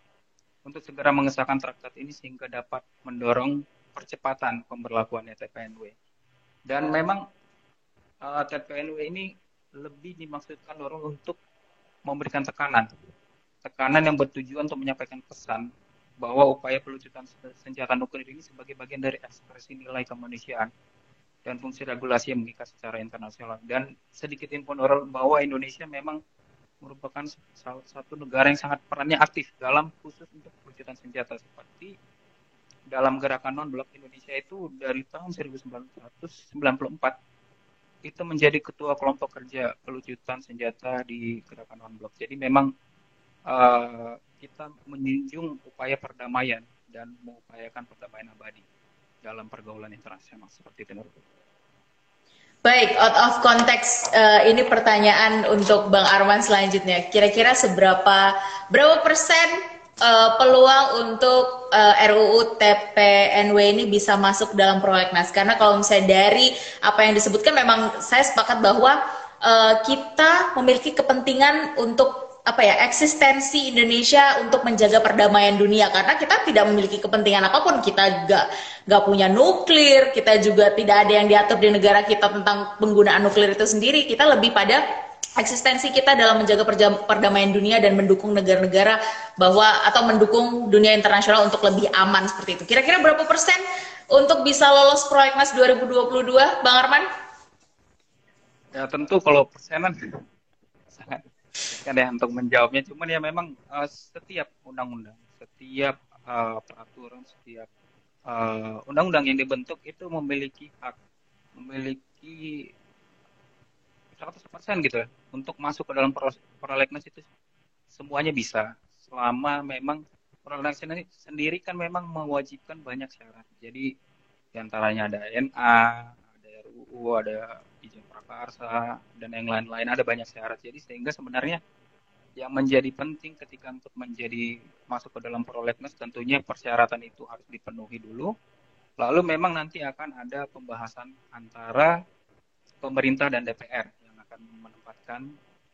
untuk segera mengesahkan traktat ini sehingga dapat mendorong percepatan pemberlakuan TPNW. Dan memang uh, eh, TPNW ini lebih dimaksudkan dorong untuk memberikan tekanan. Tekanan yang bertujuan untuk menyampaikan pesan bahwa upaya pelucutan senjata nuklir ini sebagai bagian dari ekspresi nilai kemanusiaan dan fungsi regulasi yang mengikat secara internasional. Dan sedikit info bahwa Indonesia memang merupakan salah satu negara yang sangat perannya aktif dalam khusus untuk pelucutan senjata seperti dalam gerakan non blok Indonesia itu dari tahun 1994 itu menjadi ketua kelompok kerja pelucutan senjata di gerakan non blok. Jadi memang uh, kita menjunjung upaya perdamaian dan mengupayakan perdamaian abadi dalam pergaulan internasional seperti itu. Baik, out of context uh, ini pertanyaan untuk Bang Arman selanjutnya. Kira-kira seberapa berapa persen uh, peluang untuk uh, RUU TPNW ini bisa masuk dalam prolegnas? Karena kalau misalnya dari apa yang disebutkan, memang saya sepakat bahwa uh, kita memiliki kepentingan untuk apa ya eksistensi Indonesia untuk menjaga perdamaian dunia. Karena kita tidak memiliki kepentingan apa pun. Kita gak gak punya nuklir. Kita juga tidak ada yang diatur di negara kita tentang penggunaan nuklir itu sendiri. Kita lebih pada eksistensi kita dalam menjaga perdamaian dunia dan mendukung negara-negara bahwa atau mendukung dunia internasional untuk lebih aman seperti itu. Kira-kira berapa persen untuk bisa lolos proyeknas 2022 Bang Arman? Ya tentu kalau persenan kan ya untuk menjawabnya. Cuman ya memang uh, setiap undang-undang setiap uh, peraturan setiap eh, undang-undang yang dibentuk itu memiliki hak memiliki memiliki 100% gitu ya untuk masuk ke dalam prolegnas itu semuanya bisa. Selama memang prolegnas sendiri kan memang mewajibkan banyak syarat. Jadi di antaranya ada NA ada RUU ada prakarsa dan yang lain-lain. Ada banyak syarat. Jadi sehingga sebenarnya yang menjadi penting ketika untuk menjadi masuk ke dalam prolegnas tentunya persyaratan itu harus dipenuhi dulu. Lalu memang nanti akan ada pembahasan antara pemerintah dan DPR akan menempatkan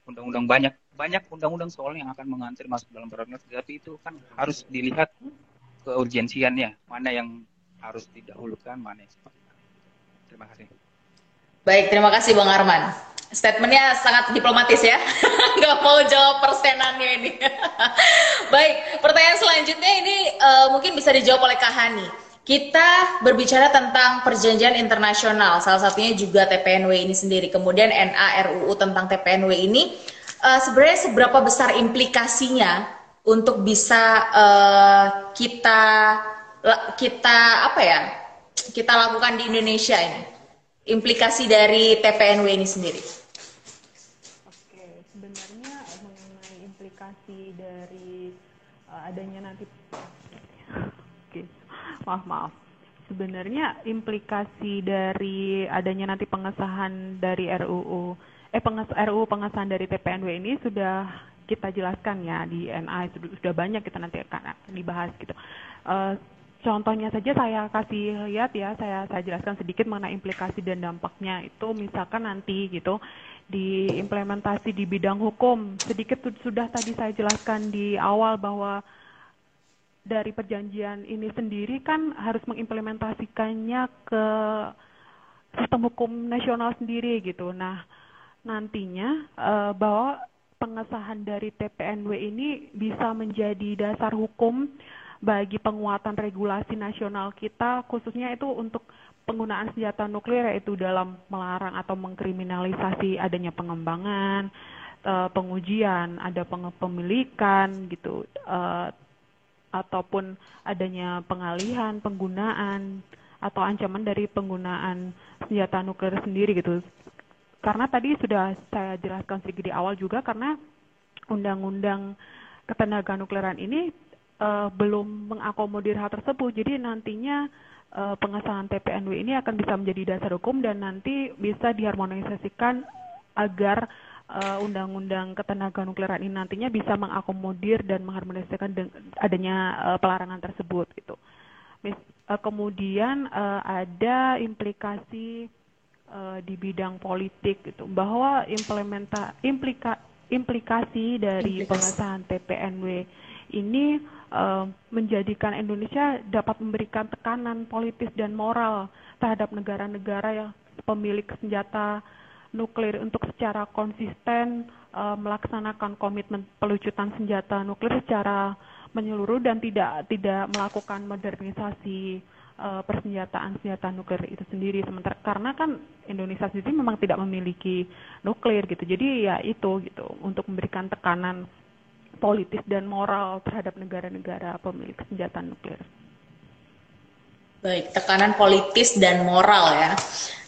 undang-undang. Banyak banyak undang-undang soalnya yang akan mengantar masuk dalam prolegnas tapi itu kan harus dilihat keurgensiannya. Mana yang harus didahulukan mana yang seperti terima kasih baik terima kasih bang Arman statementnya sangat diplomatis ya nggak mau jawab persenannya ini baik pertanyaan selanjutnya ini uh, mungkin bisa dijawab oleh Kahani kita berbicara tentang perjanjian internasional, salah satunya juga TPNW ini sendiri. Kemudian NARUU tentang TPNW ini, uh, sebenarnya seberapa besar implikasinya untuk bisa uh, kita kita apa ya kita lakukan di Indonesia ini? Implikasi dari TPNW ini sendiri. Oke, sebenarnya mengenai implikasi dari uh, adanya nanti maaf maaf sebenarnya implikasi dari adanya nanti pengesahan dari RUU eh penges, RUU pengesahan dari TPNW ini sudah kita jelaskan ya di sudah, sudah banyak kita nanti akan dibahas gitu. Uh, contohnya saja saya kasih lihat ya, saya saya jelaskan sedikit mengenai implikasi dan dampaknya itu misalkan nanti gitu di implementasi di bidang hukum sedikit sudah tadi saya jelaskan di awal bahwa dari perjanjian ini sendiri kan harus mengimplementasikannya ke sistem hukum nasional sendiri gitu. Nah, nantinya uh, bahwa pengesahan dari TPNW ini bisa menjadi dasar hukum bagi penguatan regulasi nasional kita khususnya itu untuk penggunaan senjata nuklir yaitu dalam melarang atau mengkriminalisasi adanya pengembangan, uh, pengujian, ada pemilikan gitu, uh, ataupun adanya pengalihan penggunaan atau ancaman dari penggunaan senjata nuklir sendiri gitu. Karena tadi sudah saya jelaskan sedikit di awal juga karena undang-undang ketenaga nukliran ini uh, belum mengakomodir hal tersebut. Jadi nantinya uh, pengesahan TPNW ini akan bisa menjadi dasar hukum dan nanti bisa diharmonisasikan agar uh, undang-undang ketenaga nukliran ini nantinya bisa mengakomodir dan mengharmonisasikan adanya uh, pelarangan tersebut gitu. Mis, uh, kemudian uh, ada implikasi uh, di bidang politik gitu bahwa implementa implika, implikasi dari pengesahan TPNW ini uh, menjadikan Indonesia dapat memberikan tekanan politis dan moral terhadap negara-negara yang pemilik senjata nuklir untuk secara konsisten uh, melaksanakan komitmen pelucutan senjata nuklir secara menyeluruh dan tidak tidak melakukan modernisasi uh, persenjataan senjata nuklir itu sendiri. Sementara karena kan Indonesia sendiri memang tidak memiliki nuklir gitu. Jadi ya itu gitu untuk memberikan tekanan politis dan moral terhadap negara-negara pemilik senjata nuklir. Baik, tekanan politis dan moral ya.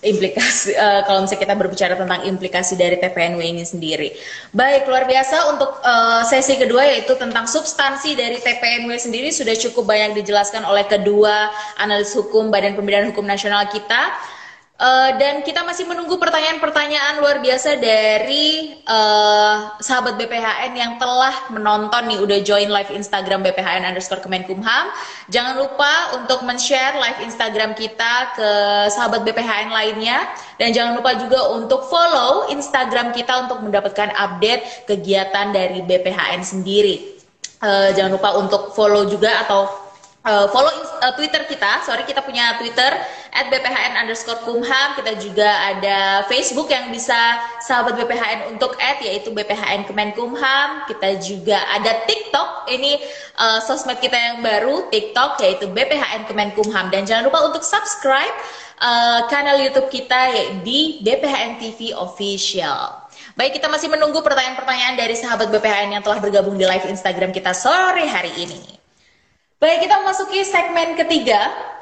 Implikasi uh, kalau misalnya kita berbicara tentang implikasi dari TPNW ini sendiri. Baik, luar biasa untuk uh, sesi kedua yaitu tentang substansi dari TPNW sendiri sudah cukup banyak dijelaskan oleh kedua analis hukum Badan Pembinaan Hukum Nasional kita. Uh, dan kita masih menunggu pertanyaan-pertanyaan luar biasa dari uh, sahabat BPHN yang telah menonton nih udah join live Instagram BPHN underscore Kemenkumham. Jangan lupa untuk men-share live Instagram kita ke sahabat BPHN lainnya dan jangan lupa juga untuk follow Instagram kita untuk mendapatkan update kegiatan dari BPHN sendiri. Uh, jangan lupa untuk follow juga atau uh, follow uh, Twitter kita. Sorry, kita punya Twitter at BPHN underscore Kumham. Kita juga ada Facebook yang bisa sahabat BPHN untuk add yaitu BPHN Kemenkumham. Kita juga ada TikTok. Ini uh, sosmed kita yang baru TikTok yaitu BPHN Kemenkumham. Dan jangan lupa untuk subscribe uh, kanal YouTube kita di BPHN TV Official. Baik, kita masih menunggu pertanyaan-pertanyaan dari sahabat BPHN yang telah bergabung di live Instagram kita sore hari ini. Baik, kita memasuki segmen ketiga.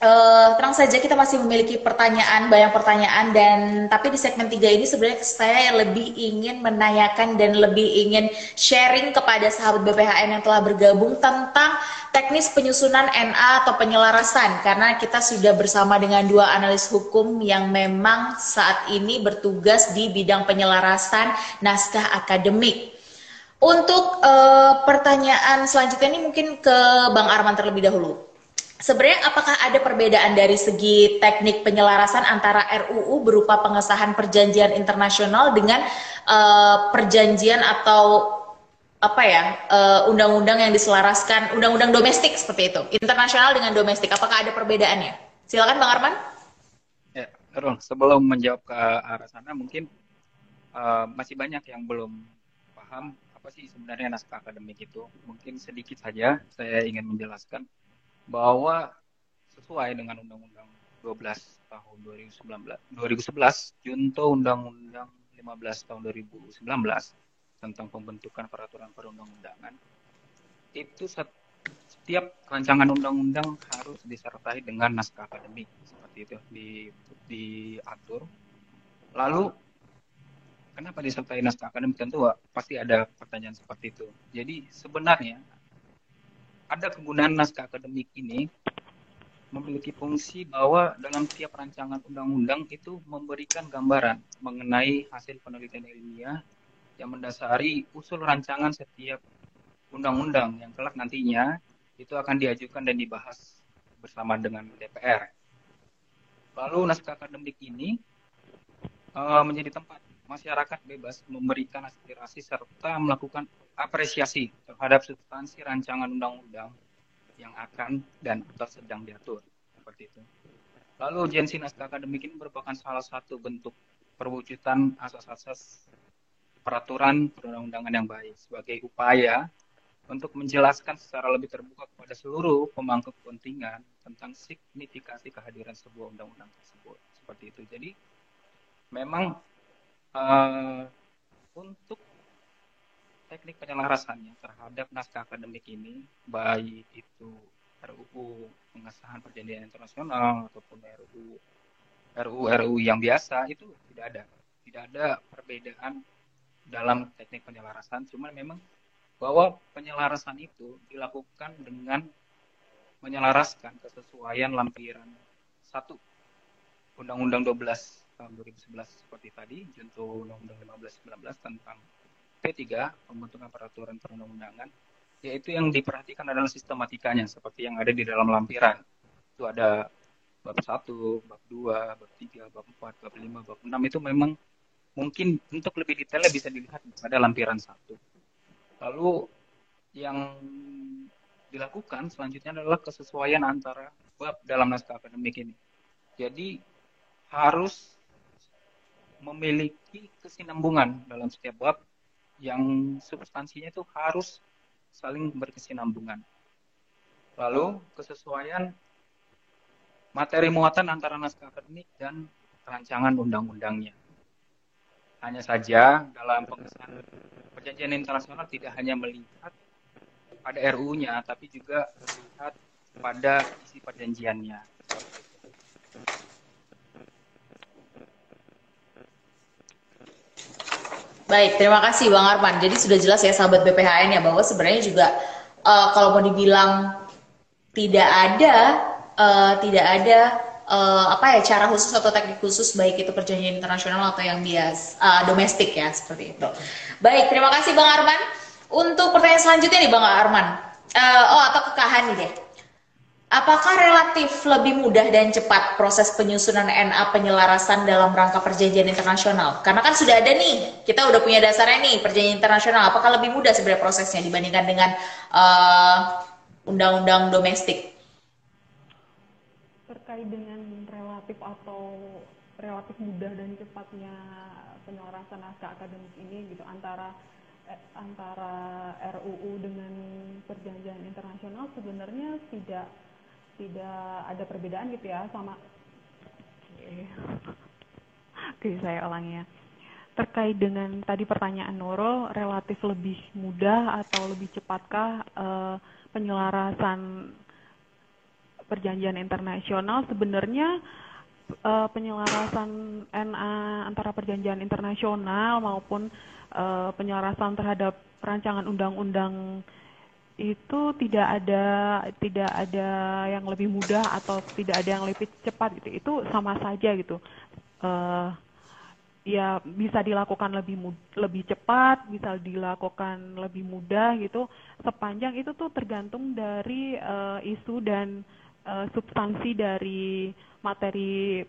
Uh, tenang saja kita masih memiliki pertanyaan banyak pertanyaan dan tapi di segmen tiga ini sebenarnya saya lebih ingin menanyakan dan lebih ingin sharing kepada sahabat BPHN yang telah bergabung tentang teknis penyusunan NA atau penyelarasan karena kita sudah bersama dengan dua analis hukum yang memang saat ini bertugas di bidang penyelarasan naskah akademik. Untuk uh, pertanyaan selanjutnya ini mungkin ke Bang Arman terlebih dahulu. Sebenarnya apakah ada perbedaan dari segi teknik penyelarasan antara RUU berupa pengesahan perjanjian internasional dengan uh, perjanjian atau apa ya uh, undang-undang yang diselaraskan undang-undang domestik seperti itu internasional dengan domestik apakah ada perbedaannya? Silakan Bang Arman. Ya, Errol, sebelum menjawab ke arah sana mungkin uh, masih banyak yang belum paham apa sih sebenarnya naskah akademik itu. Mungkin sedikit saja saya ingin menjelaskan bahwa sesuai dengan Undang-Undang 12 tahun 2019, 2011, junto Undang-Undang 15 tahun 2019 tentang pembentukan peraturan perundang-undangan, itu setiap rancangan undang-undang harus disertai dengan naskah akademik seperti itu di diatur. Lalu kenapa disertai naskah akademik tentu pasti ada pertanyaan seperti itu. Jadi sebenarnya ada kegunaan naskah akademik ini memiliki fungsi bahwa dalam tiap rancangan undang-undang itu memberikan gambaran mengenai hasil penelitian ilmiah yang mendasari usul rancangan setiap undang-undang yang kelak nantinya itu akan diajukan dan dibahas bersama dengan DPR. Lalu naskah akademik ini uh, menjadi tempat masyarakat bebas memberikan aspirasi serta melakukan apresiasi terhadap substansi rancangan undang-undang yang akan dan atau sedang diatur seperti itu. Lalu urgensi naskah akademik ini merupakan salah satu bentuk perwujudan asas-asas peraturan perundang-undangan yang baik sebagai upaya untuk menjelaskan secara lebih terbuka kepada seluruh pemangku kepentingan tentang signifikasi kehadiran sebuah undang-undang tersebut seperti itu. Jadi memang uh, untuk teknik penyelarasannya terhadap naskah akademik ini, baik itu RUU pengesahan perjanjian internasional ataupun RUU RUU RUU yang biasa itu tidak ada, tidak ada perbedaan dalam teknik penyelarasan. Cuman memang bahwa penyelarasan itu dilakukan dengan menyelaraskan kesesuaian lampiran satu Undang-Undang 12 tahun 2011 seperti tadi, junto Undang-Undang 1519 tentang P3, pembentukan peraturan perundang-undangan, yaitu yang diperhatikan adalah sistematikanya, seperti yang ada di dalam lampiran. Itu ada bab 1, bab 2, bab 3, bab 4, bab 5, bab 6, itu memang mungkin untuk lebih detailnya bisa dilihat pada lampiran 1. Lalu yang dilakukan selanjutnya adalah kesesuaian antara bab dalam naskah akademik ini. Jadi harus memiliki kesinambungan dalam setiap bab yang substansinya itu harus saling berkesinambungan. Lalu kesesuaian materi muatan antara naskah akademik dan rancangan undang-undangnya. Hanya saja dalam pengesahan perjanjian internasional tidak hanya melihat pada RU-nya, tapi juga melihat pada isi perjanjiannya. Baik, terima kasih Bang Arman. Jadi sudah jelas ya sahabat BPHN ya bahwa sebenarnya juga uh, kalau mau dibilang tidak ada uh, tidak ada uh, apa ya cara khusus atau teknik khusus baik itu perjanjian internasional atau yang bias uh, domestik ya seperti itu. Baik, terima kasih Bang Arman. Untuk pertanyaan selanjutnya nih Bang Arman. Uh, oh atau kekahan nih deh. Apakah relatif lebih mudah dan cepat proses penyusunan NA penyelarasan dalam rangka perjanjian internasional? Karena kan sudah ada nih, kita udah punya dasarnya nih perjanjian internasional. Apakah lebih mudah sebenarnya prosesnya dibandingkan dengan eh, undang-undang uh, domestik? Terkait dengan relatif atau relatif mudah dan cepatnya penyelarasan naskah akademik ini gitu antara eh, antara RUU dengan perjanjian internasional sebenarnya tidak tidak ada perbedaan gitu ya sama oke saya ulangi ya. Terkait dengan tadi pertanyaan Nurul relatif lebih mudah atau lebih cepatkah uh, penyelarasan perjanjian internasional? Sebenarnya uh, penyelarasan NA antara perjanjian internasional maupun uh, penyelarasan terhadap rancangan undang-undang itu tidak ada tidak ada yang lebih mudah atau tidak ada yang lebih cepat gitu. Itu sama saja gitu. Uh, ya bisa dilakukan lebih mud lebih cepat bisa dilakukan lebih mudah gitu. Sepanjang itu tuh tergantung dari uh, isu dan uh, substansi dari materi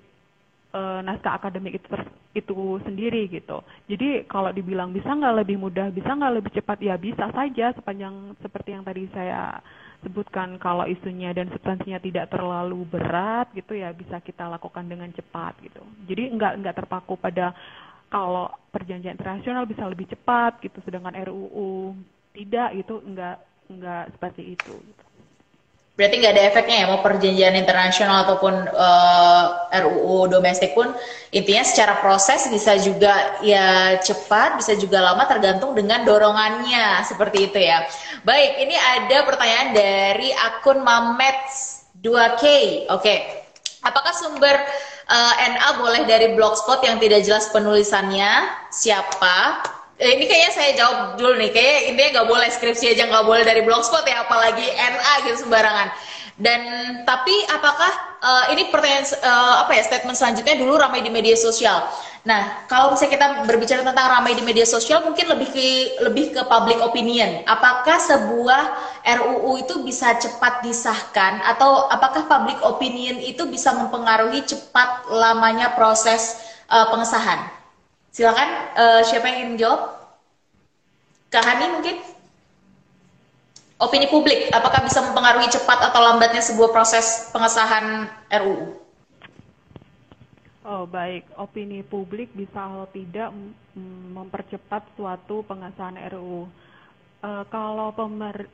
uh, naskah akademik itu itu sendiri gitu. Jadi kalau dibilang bisa nggak lebih mudah, bisa nggak lebih cepat, ya bisa saja sepanjang seperti yang tadi saya sebutkan kalau isunya dan substansinya tidak terlalu berat gitu ya bisa kita lakukan dengan cepat gitu. Jadi nggak nggak terpaku pada kalau perjanjian internasional bisa lebih cepat gitu, sedangkan RUU tidak itu nggak nggak seperti itu. Gitu. Berarti nggak ada efeknya ya mau perjanjian internasional ataupun uh, eh, RUU domestik pun intinya secara proses bisa juga ya cepat, bisa juga lama tergantung dengan dorongannya seperti itu ya. Baik, ini ada pertanyaan dari akun Mamets 2K. Oke. Apakah sumber uh, eh, NA boleh dari blogspot yang tidak jelas penulisannya? Siapa? Eh, ini kayaknya saya jawab dulu nih, kayak intinya nggak boleh skripsi aja nggak boleh dari blogspot ya, apalagi NA gitu sembarangan. Dan tapi apakah uh, ini pertanyaan uh, apa ya statement selanjutnya dulu ramai di media sosial. Nah, kalau misalnya kita berbicara tentang ramai di media sosial, mungkin lebih ke lebih ke public opinion. Apakah sebuah RUU itu bisa cepat disahkan atau apakah public opinion itu bisa mempengaruhi cepat lamanya proses uh, pengesahan? Silakan uh, siapa yang ingin jawab? Kak Hani mungkin? Opini publik, apakah bisa mempengaruhi cepat atau lambatnya sebuah proses pengesahan RUU? Oh baik, opini publik bisa atau tidak mempercepat suatu pengesahan RUU. Uh, eh, kalau pemer,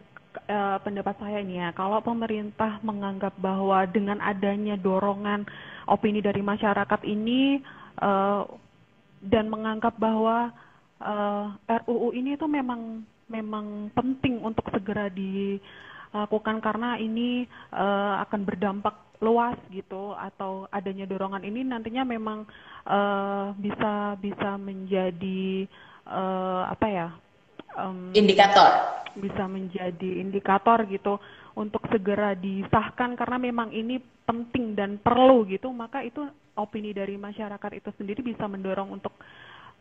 uh, pendapat saya ini ya, kalau pemerintah menganggap bahwa dengan adanya dorongan opini dari masyarakat ini uh, dan menganggap bahwa uh, eh, RUU ini itu memang memang penting untuk segera dilakukan karena ini uh, akan berdampak luas gitu atau adanya dorongan ini nantinya memang uh, bisa bisa menjadi uh, apa ya um, indikator. bisa menjadi indikator gitu untuk segera disahkan karena memang ini penting dan perlu gitu. Maka itu opini dari masyarakat itu sendiri bisa mendorong untuk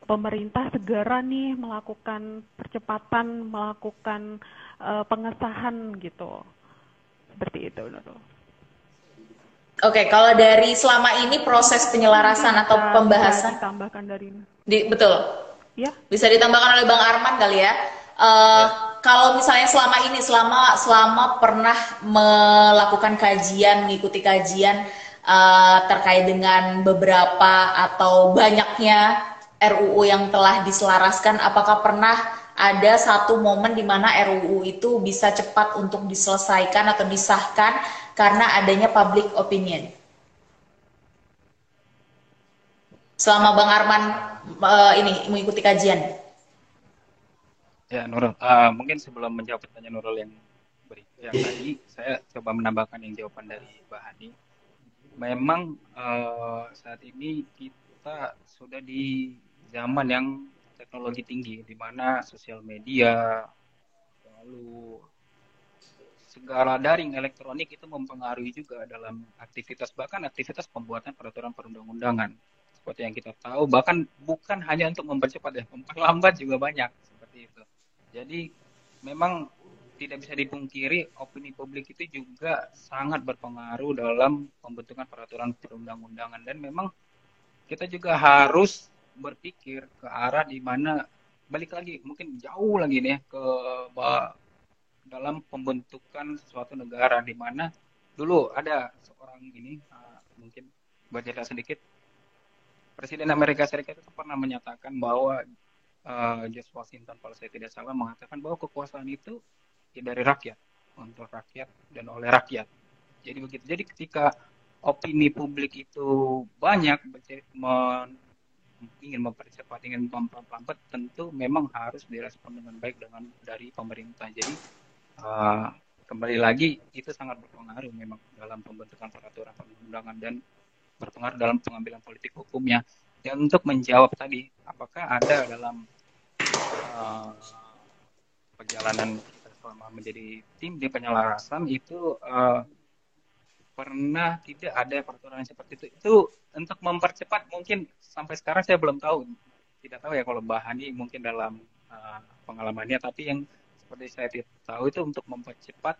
pemerintah segera nih melakukan percepatan, melakukan uh, pengesahan gitu. Seperti itu. Oke, okay, kalau dari selama ini proses penyelarasan atau pembahasan ditambahkan dari di, betul. Ya. Bisa ditambahkan oleh Bang Arman kali ya. Uh, ya. Kalau misalnya selama ini, selama selama pernah melakukan kajian, mengikuti kajian uh, terkait dengan beberapa atau banyaknya RUU yang telah diselaraskan, apakah pernah ada satu momen di mana RUU itu bisa cepat untuk diselesaikan atau disahkan karena adanya public opinion? Selama Bang Arman uh, ini mengikuti kajian. Ya, Nurul. Uh, mungkin sebelum menjawab pertanyaan Nurul yang yang tadi, saya coba menambahkan yang jawaban dari Mbak Hani memang uh, saat ini kita sudah di zaman yang teknologi tinggi, di mana sosial media, lalu segala daring elektronik itu mempengaruhi juga dalam aktivitas bahkan aktivitas pembuatan peraturan perundang-undangan. Seperti yang kita tahu bahkan bukan hanya untuk mempercepat ya memperlambat juga banyak seperti itu. Jadi memang tidak bisa dipungkiri opini publik itu juga sangat berpengaruh dalam pembentukan peraturan perundang-undangan. Dan memang kita juga harus berpikir ke arah di mana balik lagi mungkin jauh lagi nih ke dalam pembentukan suatu negara. Di mana dulu ada seorang ini uh, mungkin buat cerita sedikit Presiden Amerika Serikat itu pernah menyatakan bahwa uh, George Washington kalau saya tidak salah mengatakan bahwa kekuasaan itu ya dari rakyat untuk rakyat dan oleh rakyat. Jadi begitu. Jadi ketika opini publik itu banyak men, ingin mempercepat, ingin memperlambat, tentu memang harus direspon dengan baik dengan dari pemerintah. Jadi uh, kembali lagi itu sangat berpengaruh memang dalam pembentukan peraturan perundangan dan berpengaruh dalam pengambilan politik hukumnya. Dan untuk menjawab tadi, apakah ada dalam uh, perjalanan selama menjadi tim di penyelarasan itu uh, pernah tidak ada peraturan seperti itu? Itu untuk mempercepat mungkin sampai sekarang saya belum tahu, tidak tahu ya kalau Bahani mungkin dalam uh, pengalamannya, tapi yang seperti saya tahu itu untuk mempercepat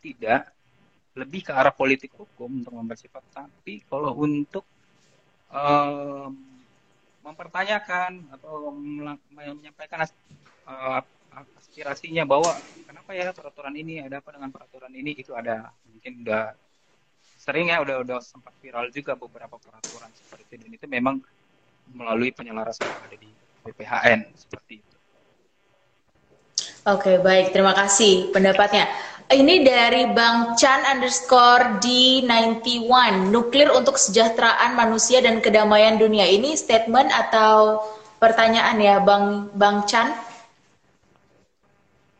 tidak lebih ke arah politik hukum untuk mempercepat tapi kalau untuk um, mempertanyakan atau menyampaikan uh, aspirasinya bahwa kenapa ya peraturan ini ada apa dengan peraturan ini itu ada mungkin udah sering ya udah udah sempat viral juga beberapa peraturan seperti itu dan itu memang melalui penyelarasan yang ada di BPHN seperti itu. Oke, baik. Terima kasih pendapatnya. Ini dari Bang Chan underscore D91. Nuklir untuk kesejahteraan manusia dan kedamaian dunia. Ini statement atau pertanyaan ya Bang, Bang Chan?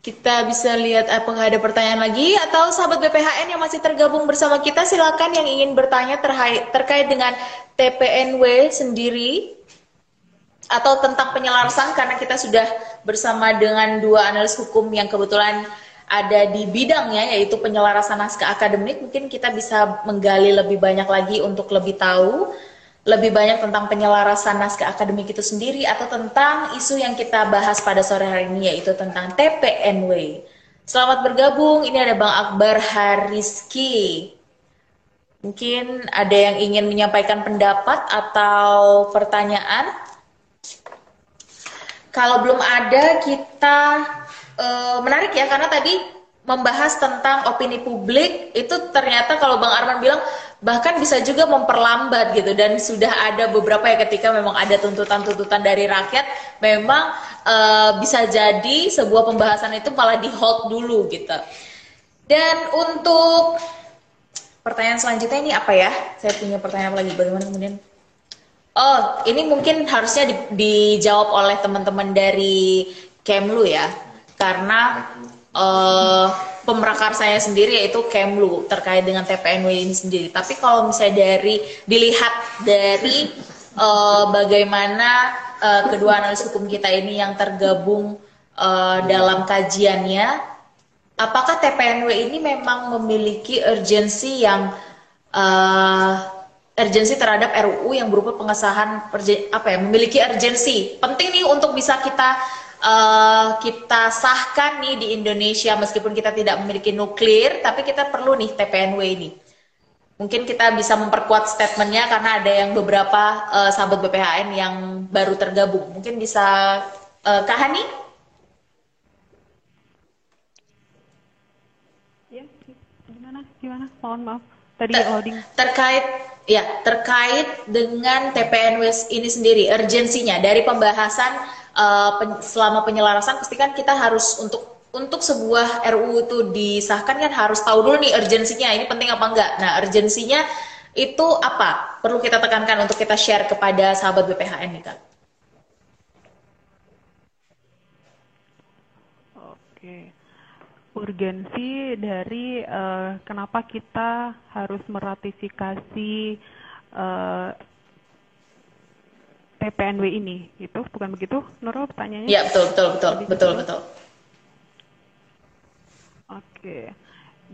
Kita bisa lihat apakah ada pertanyaan lagi? Atau sahabat BPHN yang masih tergabung bersama kita silakan yang ingin bertanya terkait, terkait dengan TPNW sendiri atau tentang penyelarasan karena kita sudah bersama dengan dua analis hukum yang kebetulan ada di bidangnya yaitu penyelarasan naskah akademik. Mungkin kita bisa menggali lebih banyak lagi untuk lebih tahu lebih banyak tentang penyelarasan naskah akademik itu sendiri atau tentang isu yang kita bahas pada sore hari ini yaitu tentang TPNW. Selamat bergabung, ini ada Bang Akbar Hariski. Mungkin ada yang ingin menyampaikan pendapat atau pertanyaan? Kalau belum ada, kita uh, menarik ya karena tadi membahas tentang opini publik itu ternyata kalau Bang Arman bilang bahkan bisa juga memperlambat gitu dan sudah ada beberapa ya ketika memang ada tuntutan-tuntutan dari rakyat memang uh, bisa jadi sebuah pembahasan itu malah di hold dulu gitu. Dan untuk pertanyaan selanjutnya ini apa ya? Saya punya pertanyaan lagi bagaimana kemudian Oh, ini mungkin harusnya di, dijawab oleh teman-teman dari Kemlu ya, karena uh, pemerakar saya sendiri yaitu Kemlu terkait dengan TPNW ini sendiri. Tapi kalau misalnya dari dilihat dari uh, bagaimana uh, kedua analis hukum kita ini yang tergabung uh, dalam kajiannya, apakah TPNW ini memang memiliki urgensi yang uh, urgensi terhadap RUU yang berupa pengesahan apa ya memiliki urgensi penting nih untuk bisa kita uh, kita sahkan nih di Indonesia meskipun kita tidak memiliki nuklir tapi kita perlu nih TPNW ini. Mungkin kita bisa memperkuat statementnya karena ada yang beberapa uh, sahabat BPHN yang baru tergabung. Mungkin bisa uh, Kak Hani? Ya gimana? Gimana? Mohon maaf. Tadi loading terkait Ya, terkait dengan TPNW ini sendiri, urgensinya dari pembahasan uh, pen, selama penyelarasan, pasti kan kita harus untuk untuk sebuah RUU itu disahkan kan harus tahu dulu nih urgensinya, ini penting apa enggak. Nah, urgensinya itu apa? Perlu kita tekankan untuk kita share kepada sahabat BPHN nih, Kak. Oke urgensi dari uh, kenapa kita harus meratifikasi uh, TPNW ini, itu bukan begitu, Nurul pertanyaannya? Iya betul betul betul betul betul. betul. Oke,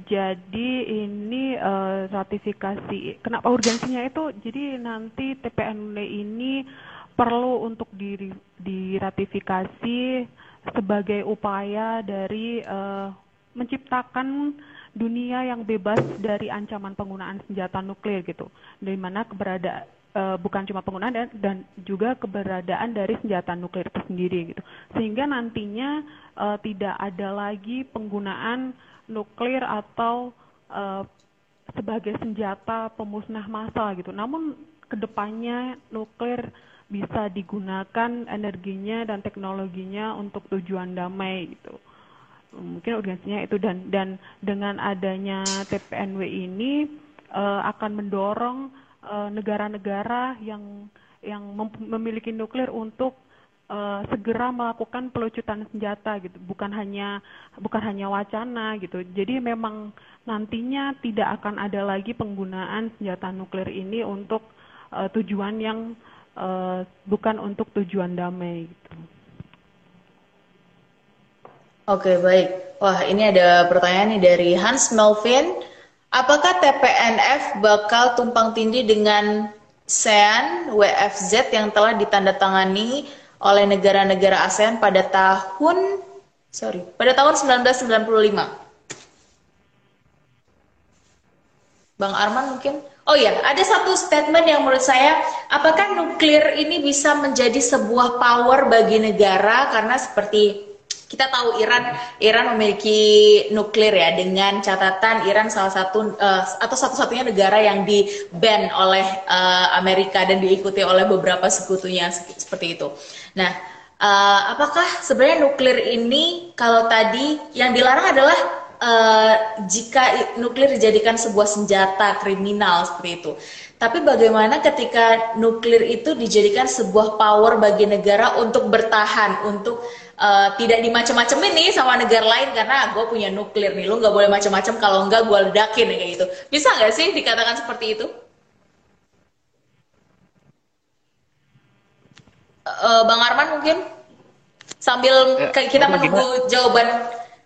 jadi ini uh, ratifikasi. Kenapa urgensinya itu? Jadi nanti TPNW ini perlu untuk di, diratifikasi sebagai upaya dari uh, menciptakan dunia yang bebas dari ancaman penggunaan senjata nuklir gitu, dari mana keberadaan uh, bukan cuma penggunaan dan, dan juga keberadaan dari senjata nuklir itu sendiri gitu, sehingga nantinya uh, tidak ada lagi penggunaan nuklir atau uh, sebagai senjata pemusnah massal gitu. Namun ke depannya nuklir bisa digunakan energinya dan teknologinya untuk tujuan damai gitu mungkin urgensinya itu dan dan dengan adanya TPNW ini uh, akan mendorong negara-negara yang yang memiliki nuklir untuk uh, segera melakukan pelucutan senjata gitu, bukan hanya bukan hanya wacana gitu. Jadi memang nantinya tidak akan ada lagi penggunaan senjata nuklir ini untuk uh, tujuan yang uh, bukan untuk tujuan damai gitu. Oke, baik. Wah, ini ada pertanyaan nih dari Hans Melvin. Apakah TPNF bakal tumpang tindih dengan SEAN WFZ yang telah ditandatangani oleh negara-negara ASEAN pada tahun sorry, pada tahun 1995. Bang Arman mungkin Oh ya, ada satu statement yang menurut saya, apakah nuklir ini bisa menjadi sebuah power bagi negara karena seperti kita tahu Iran Iran memiliki nuklir ya dengan catatan Iran salah satu uh, atau satu-satunya negara yang di ban oleh uh, Amerika dan diikuti oleh beberapa sekutunya seperti itu. Nah, uh, apakah sebenarnya nuklir ini kalau tadi yang dilarang adalah uh, jika nuklir dijadikan sebuah senjata kriminal seperti itu. Tapi bagaimana ketika nuklir itu dijadikan sebuah power bagi negara untuk bertahan, untuk uh, tidak dimacem-macemin nih sama negara lain karena gue punya nuklir nih. Lu nggak boleh macem-macem. Kalau enggak gue ledakin kayak gitu. Bisa nggak sih dikatakan seperti itu? Uh, bang Arman mungkin? Sambil ya, kita menunggu jawaban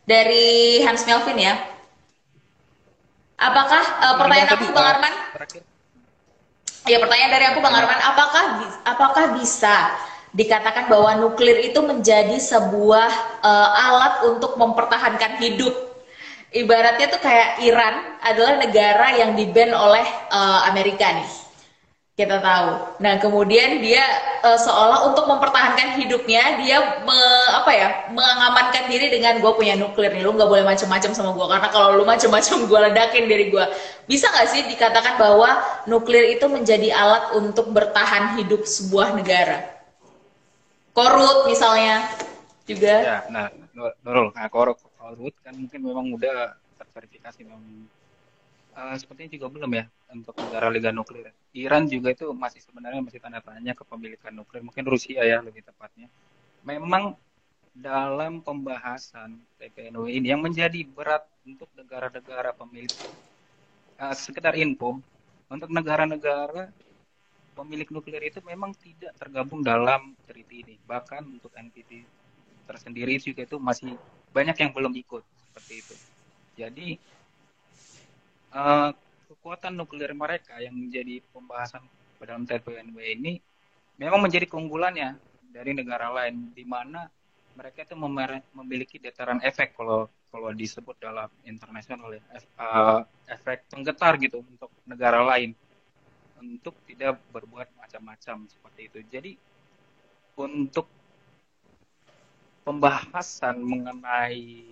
dari Hans Melvin ya. Apakah uh, pertanyaan aku bang Arman? Ya pertanyaan dari aku bang Arman. Apakah apakah bisa dikatakan bahwa nuklir itu menjadi sebuah uh, alat untuk mempertahankan hidup. Ibaratnya tuh kayak Iran adalah negara yang diban oleh uh, Amerika nih. Kita tahu. Nah, kemudian dia uh, seolah untuk mempertahankan hidupnya, dia me, apa ya, mengamankan diri dengan gue punya nuklir nih, lu nggak boleh macam-macam sama gue karena kalau lu macam-macam gue ledakin diri gue. Bisa nggak sih dikatakan bahwa nuklir itu menjadi alat untuk bertahan hidup sebuah negara? Korut misalnya. Juga. Ya nah Nurul. Nah korut. Korut kan mungkin memang udah terverifikasi memang uh, sepertinya juga belum ya untuk negara liga nuklir. Iran juga itu masih sebenarnya masih tanda tanya kepemilikan nuklir. Mungkin Rusia ya lebih tepatnya. Memang dalam pembahasan TPNW ini yang menjadi berat untuk negara-negara pemilik uh, sekedar info untuk negara-negara pemilik nuklir itu memang tidak tergabung dalam treaty ini. Bahkan untuk NPT tersendiri juga itu masih banyak yang belum ikut seperti itu. Jadi uh, kekuatan nuklir mereka yang menjadi pembahasan dalam TPNW ini memang menjadi keunggulannya dari negara lain di mana mereka itu memiliki deteran efek kalau kalau disebut dalam internasional ya uh, efek penggetar gitu untuk negara lain untuk tidak berbuat macam-macam seperti itu. Jadi untuk pembahasan mengenai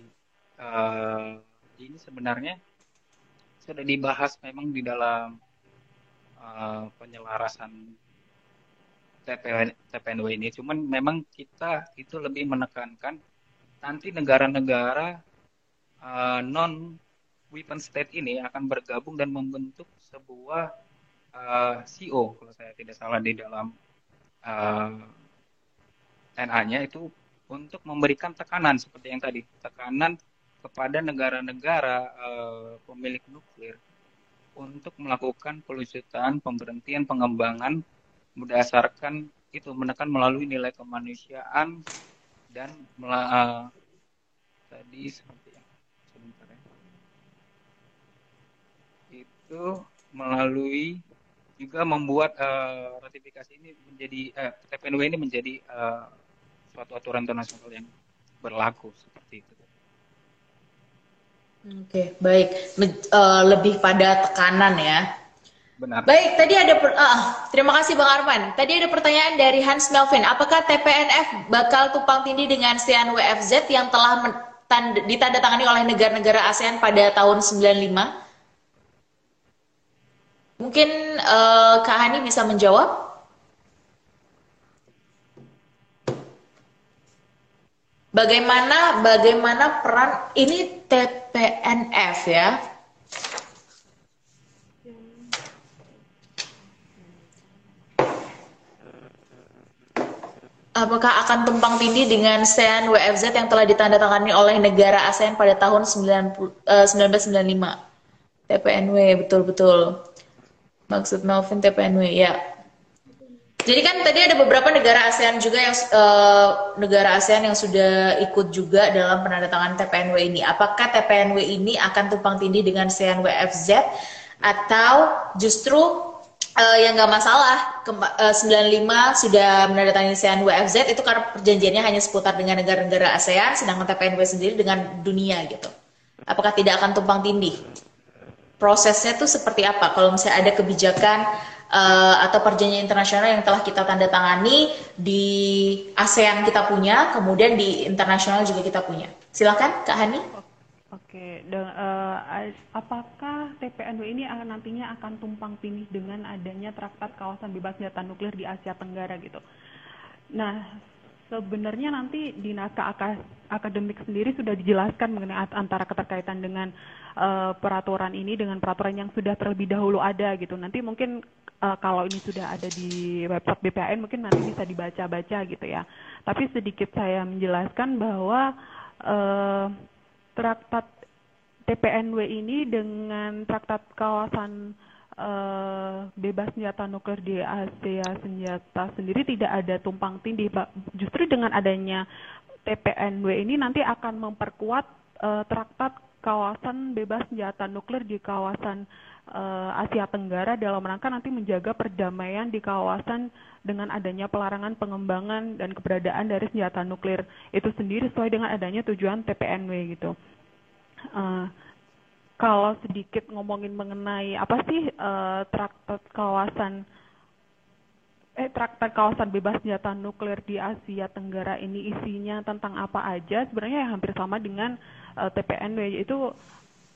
uh, ini sebenarnya sudah dibahas memang di dalam uh, penyelarasan TPN, TPNW ini. Cuman memang kita itu lebih menekankan nanti negara-negara uh, non weapon state ini akan bergabung dan membentuk sebuah eh, CEO kalau saya tidak salah di dalam uh, eh, NA-nya itu untuk memberikan tekanan seperti yang tadi tekanan kepada negara-negara uh, pemilik nuklir untuk melakukan pelucutan, pemberhentian, pengembangan berdasarkan itu menekan melalui nilai kemanusiaan dan uh, tadi seperti yang sebentar ya. Itu melalui juga membuat uh, ratifikasi ini menjadi uh, eh, TPNW ini menjadi uh, suatu aturan internasional yang berlaku seperti itu. Oke, baik. uh, lebih pada tekanan ya. Benar. Baik, tadi ada per, uh, terima kasih Bang Arman. Tadi ada pertanyaan dari Hans Melvin, apakah TPNF bakal tumpang tindih dengan SEAN WFZ yang telah ditandatangani oleh negara-negara ASEAN pada tahun 95? Mungkin uh, Kak Hani bisa menjawab? Bagaimana bagaimana peran ini TPNF ya? apakah akan tumpang tindih dengan SEAN WFZ yang telah ditandatangani oleh negara ASEAN pada tahun 90, uh, 1995? TPNW, betul-betul. Maksud Melvin TPNW, ya. Jadi kan tadi ada beberapa negara ASEAN juga yang uh, negara ASEAN yang sudah ikut juga dalam penandatangan TPNW ini. Apakah TPNW ini akan tumpang tindih dengan ASEAN WFZ atau justru uh, yang nggak masalah ke, uh, 95 sudah menandatangani ASEAN WFZ itu karena perjanjiannya hanya seputar dengan negara-negara ASEAN sedangkan TPNW sendiri dengan dunia gitu. Apakah tidak akan tumpang tindih? Prosesnya tuh seperti apa kalau misalnya ada kebijakan uh, atau perjanjian internasional yang telah kita tanda tangani di ASEAN kita punya, kemudian di internasional juga kita punya. Silakan Kak Hani. Oke, dan uh, apakah TPNW ini nantinya akan tumpang tindih dengan adanya traktat kawasan bebas senjata nuklir di Asia Tenggara gitu? Nah, sebenarnya nanti di naskah akademik sendiri sudah dijelaskan mengenai antara keterkaitan dengan uh, peraturan ini dengan peraturan yang sudah terlebih dahulu ada gitu. Nanti mungkin uh, kalau ini sudah ada di website BPAN mungkin nanti bisa dibaca-baca gitu ya. Tapi sedikit saya menjelaskan bahwa uh, traktat TPNW ini dengan traktat kawasan bebas senjata nuklir di Asia senjata sendiri tidak ada tumpang tindih, Justru dengan adanya TPNW ini nanti akan memperkuat uh, traktat kawasan bebas senjata nuklir di kawasan uh, Asia Tenggara dalam rangka nanti menjaga perdamaian di kawasan dengan adanya pelarangan pengembangan dan keberadaan dari senjata nuklir itu sendiri sesuai dengan adanya tujuan TPNW gitu. Uh, kalau sedikit ngomongin mengenai apa sih uh, traktat kawasan eh traktat kawasan bebas senjata nuklir di Asia Tenggara ini isinya tentang apa aja sebenarnya yang hampir sama dengan uh, eh, TPNW yaitu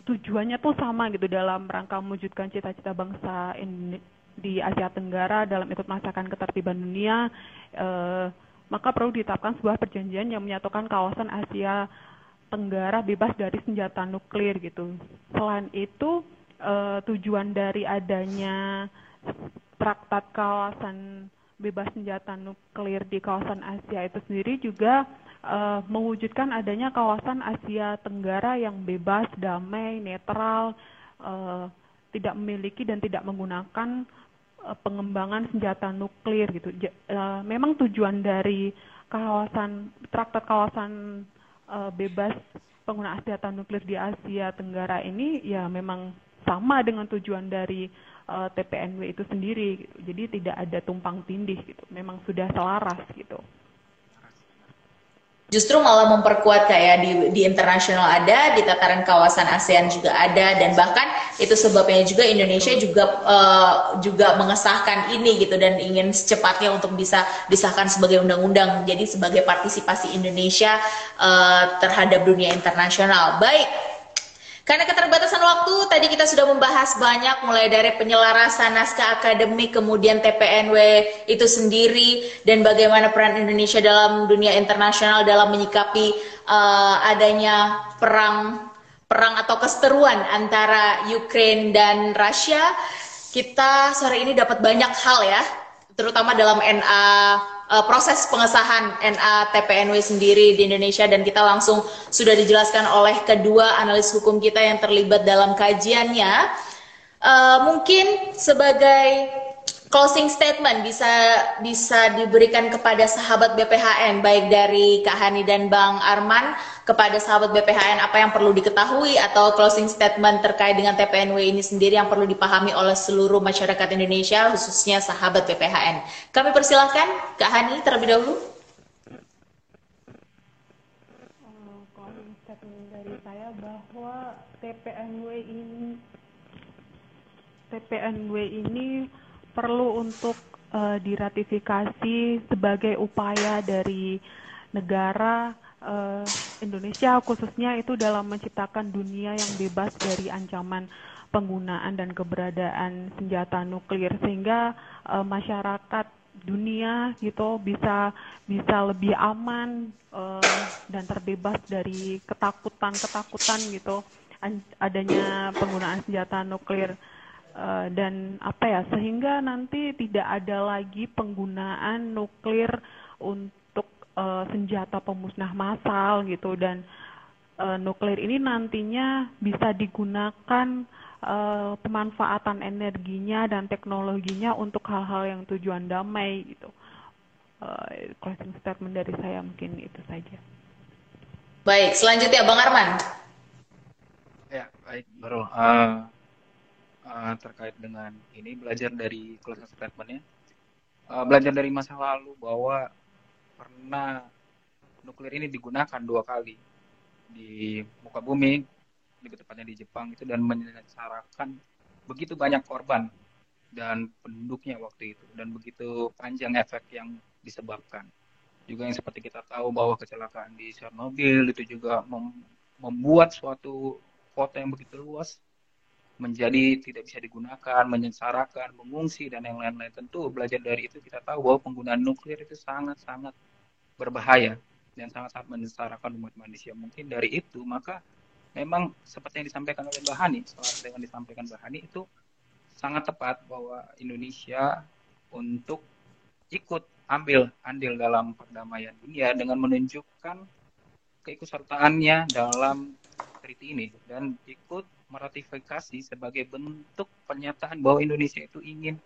tujuannya tuh sama gitu dalam rangka mewujudkan cita-cita bangsa in, di Asia Tenggara dalam ikut merasakan ketertiban dunia uh, maka perlu ditetapkan sebuah perjanjian yang menyatukan kawasan Asia Tenggara bebas dari senjata nuklir gitu. Selain itu uh, tujuan dari adanya traktat kawasan bebas senjata nuklir di kawasan Asia itu sendiri juga uh, mewujudkan adanya kawasan Asia Tenggara yang bebas, damai, netral, uh, tidak memiliki dan tidak menggunakan uh, pengembangan senjata nuklir gitu. Uh, memang tujuan dari kawasan traktat kawasan uh, bebas penggunaan senjata nuklir di Asia Tenggara ini ya memang sama dengan tujuan dari uh, eh, TPNW itu sendiri. Gitu. Jadi tidak ada tumpang tindih gitu. Memang sudah selaras gitu justru malah memperkuat kayak di, di internasional ada, di tataran kawasan ASEAN juga ada, dan bahkan itu sebabnya juga Indonesia juga uh, juga mengesahkan ini gitu dan ingin secepatnya untuk bisa disahkan sebagai undang-undang, jadi sebagai partisipasi Indonesia uh, terhadap dunia internasional. Baik, karena keterbatasan waktu, tadi kita sudah membahas banyak mulai dari penyelarasan naskah akademik, kemudian TPNW itu sendiri, dan bagaimana peran Indonesia dalam dunia internasional dalam menyikapi uh, adanya perang perang atau keseteruan antara Ukraine dan Rusia. Kita sore ini dapat banyak hal ya, terutama dalam NA uh, proses pengesahan NA TPNW sendiri di Indonesia dan kita langsung sudah dijelaskan oleh kedua analis hukum kita yang terlibat dalam kajiannya. Uh, mungkin sebagai closing statement bisa bisa diberikan kepada sahabat BPHN baik dari Kak Hani dan Bang Arman kepada sahabat BPHN apa yang perlu diketahui atau closing statement terkait dengan TPNW ini sendiri yang perlu dipahami oleh seluruh masyarakat Indonesia khususnya sahabat BPHN. Kami persilahkan Kak Hani terlebih dahulu. Closing statement dari saya bahwa TPNW ini TPNW ini perlu untuk uh, diratifikasi sebagai upaya dari negara uh, Indonesia khususnya itu dalam menciptakan dunia yang bebas dari ancaman penggunaan dan keberadaan senjata nuklir sehingga uh, masyarakat dunia gitu bisa bisa lebih aman uh, dan terbebas dari ketakutan-ketakutan gitu adanya penggunaan senjata nuklir uh, dan apa ya sehingga nanti tidak ada lagi penggunaan nuklir untuk uh, senjata pemusnah massal gitu dan uh, nuklir ini nantinya bisa digunakan uh, pemanfaatan energinya dan teknologinya untuk hal-hal yang tujuan damai gitu. Uh, closing statement dari saya mungkin itu saja. Baik, selanjutnya Bang Arman. Ya, baik, baru uh, uh, terkait dengan ini belajar dari closing statementnya, uh, belajar dari masa lalu bahwa pernah nuklir ini digunakan dua kali di muka bumi, lebih tepatnya di Jepang itu dan menyesarakan begitu banyak korban dan penduduknya waktu itu dan begitu panjang efek yang disebabkan. Juga yang seperti kita tahu bahwa kecelakaan di Chernobyl itu juga mem membuat suatu kota yang begitu luas menjadi tidak bisa digunakan, menyengsarakan, mengungsi dan yang lain-lain. Tentu belajar dari itu kita tahu bahwa penggunaan nuklir itu sangat-sangat berbahaya dan sangat-sangat menyengsarakan umat manusia. Mungkin dari itu maka memang seperti yang disampaikan oleh Bahani, setelah dengan disampaikan Bahani itu sangat tepat bahwa Indonesia untuk ikut ambil andil dalam perdamaian dunia dengan menunjukkan keikutsertaannya dalam treaty ini dan ikut meratifikasi sebagai bentuk pernyataan bahwa Indonesia itu ingin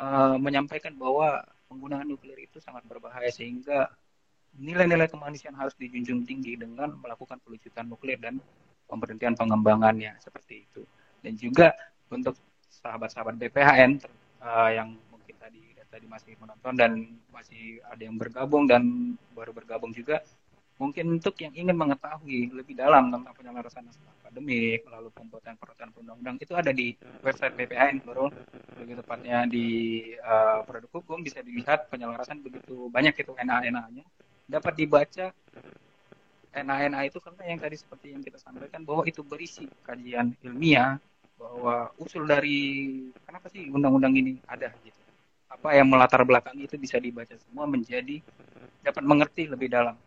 uh, menyampaikan bahwa penggunaan nuklir itu sangat berbahaya sehingga nilai-nilai kemanusiaan harus dijunjung tinggi dengan melakukan pelucutan nuklir dan pemberhentian pengembangannya seperti itu. Dan juga untuk sahabat-sahabat BPHN uh, eh, yang tadi masih menonton dan masih ada yang bergabung dan baru bergabung juga mungkin untuk yang ingin mengetahui lebih dalam tentang penyelarasan naskah akademik lalu pembuatan peraturan perundang-undang itu ada di website BPN baru lebih tepatnya di uh, produk hukum bisa dilihat penyelarasan begitu banyak itu NA-NA-nya dapat dibaca NA-NA itu karena yang tadi seperti yang kita sampaikan bahwa itu berisi kajian ilmiah bahwa usul dari kenapa sih undang-undang ini ada gitu. Apa yang melatar belakang itu bisa dibaca semua menjadi dapat mengerti lebih dalam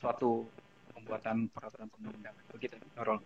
suatu pembuatan peraturan perundang-undangan. Begitu, Nurul.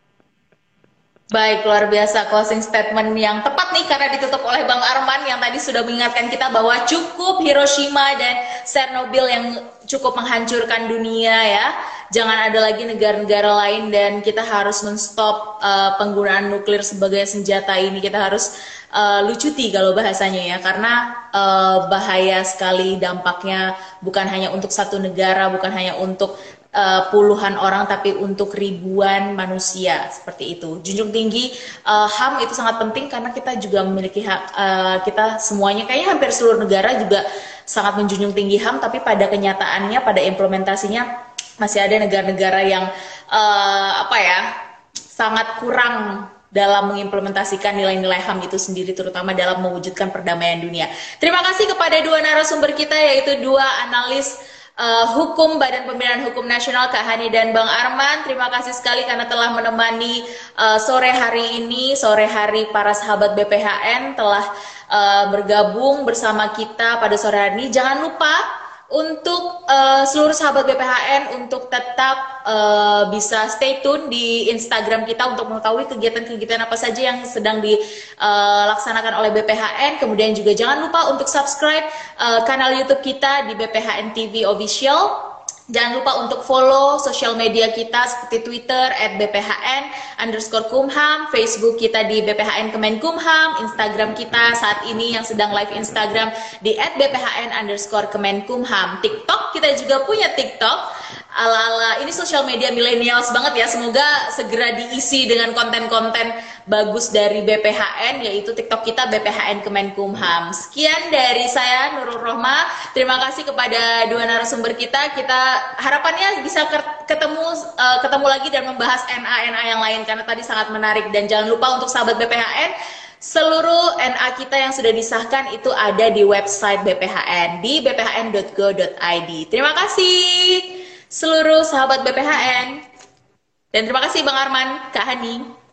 Baik, luar biasa closing statement yang tepat nih karena ditutup oleh Bang Arman yang tadi sudah mengingatkan kita bahwa cukup Hiroshima dan Chernobyl yang cukup menghancurkan dunia ya. Jangan ada lagi negara-negara lain dan kita harus menstop uh, penggunaan nuklir sebagai senjata ini. Kita harus uh, lucuti kalau bahasanya ya karena uh, bahaya sekali dampaknya bukan hanya untuk satu negara, bukan hanya untuk uh, puluhan orang tapi untuk ribuan manusia seperti itu. Junjung tinggi uh, HAM itu sangat penting karena kita juga memiliki hak uh, kita semuanya kayaknya hampir seluruh negara juga sangat menjunjung tinggi HAM tapi pada kenyataannya pada implementasinya masih ada negara-negara yang uh, apa ya sangat kurang dalam mengimplementasikan nilai-nilai HAM itu sendiri terutama dalam mewujudkan perdamaian dunia. Terima kasih kepada dua narasumber kita yaitu dua analis uh, Hukum Badan Pembinaan Hukum Nasional Kak Hani dan Bang Arman. Terima kasih sekali karena telah menemani uh, sore hari ini, sore hari para sahabat BPHN telah uh, bergabung bersama kita pada sore hari ini. Jangan lupa untuk uh, seluruh sahabat BPHN untuk tetap uh, bisa stay tune di Instagram kita untuk mengetahui kegiatan-kegiatan apa saja yang sedang dilaksanakan uh, oleh BPHN. Kemudian juga jangan lupa untuk subscribe uh, kanal YouTube kita di BPHN TV Official. Jangan lupa untuk follow sosial media kita seperti Twitter at BPHN underscore Kumham, Facebook kita di BPHN Kemenkumham, Instagram kita saat ini yang sedang live Instagram di at BPHN underscore Kemenkumham. TikTok kita juga punya TikTok ala-ala ini sosial media milenials banget ya. Semoga segera diisi dengan konten-konten bagus dari BPHN yaitu TikTok kita BPHN Kemenkumham. Sekian dari saya Nurul Rohma. Terima kasih kepada dua narasumber kita. Kita harapannya bisa ketemu uh, ketemu lagi dan membahas NA-NA yang lain karena tadi sangat menarik dan jangan lupa untuk sahabat BPHN Seluruh NA kita yang sudah disahkan itu ada di website BPHN di bphn.go.id. Terima kasih seluruh sahabat BPHN. Dan terima kasih Bang Arman, Kak Hani.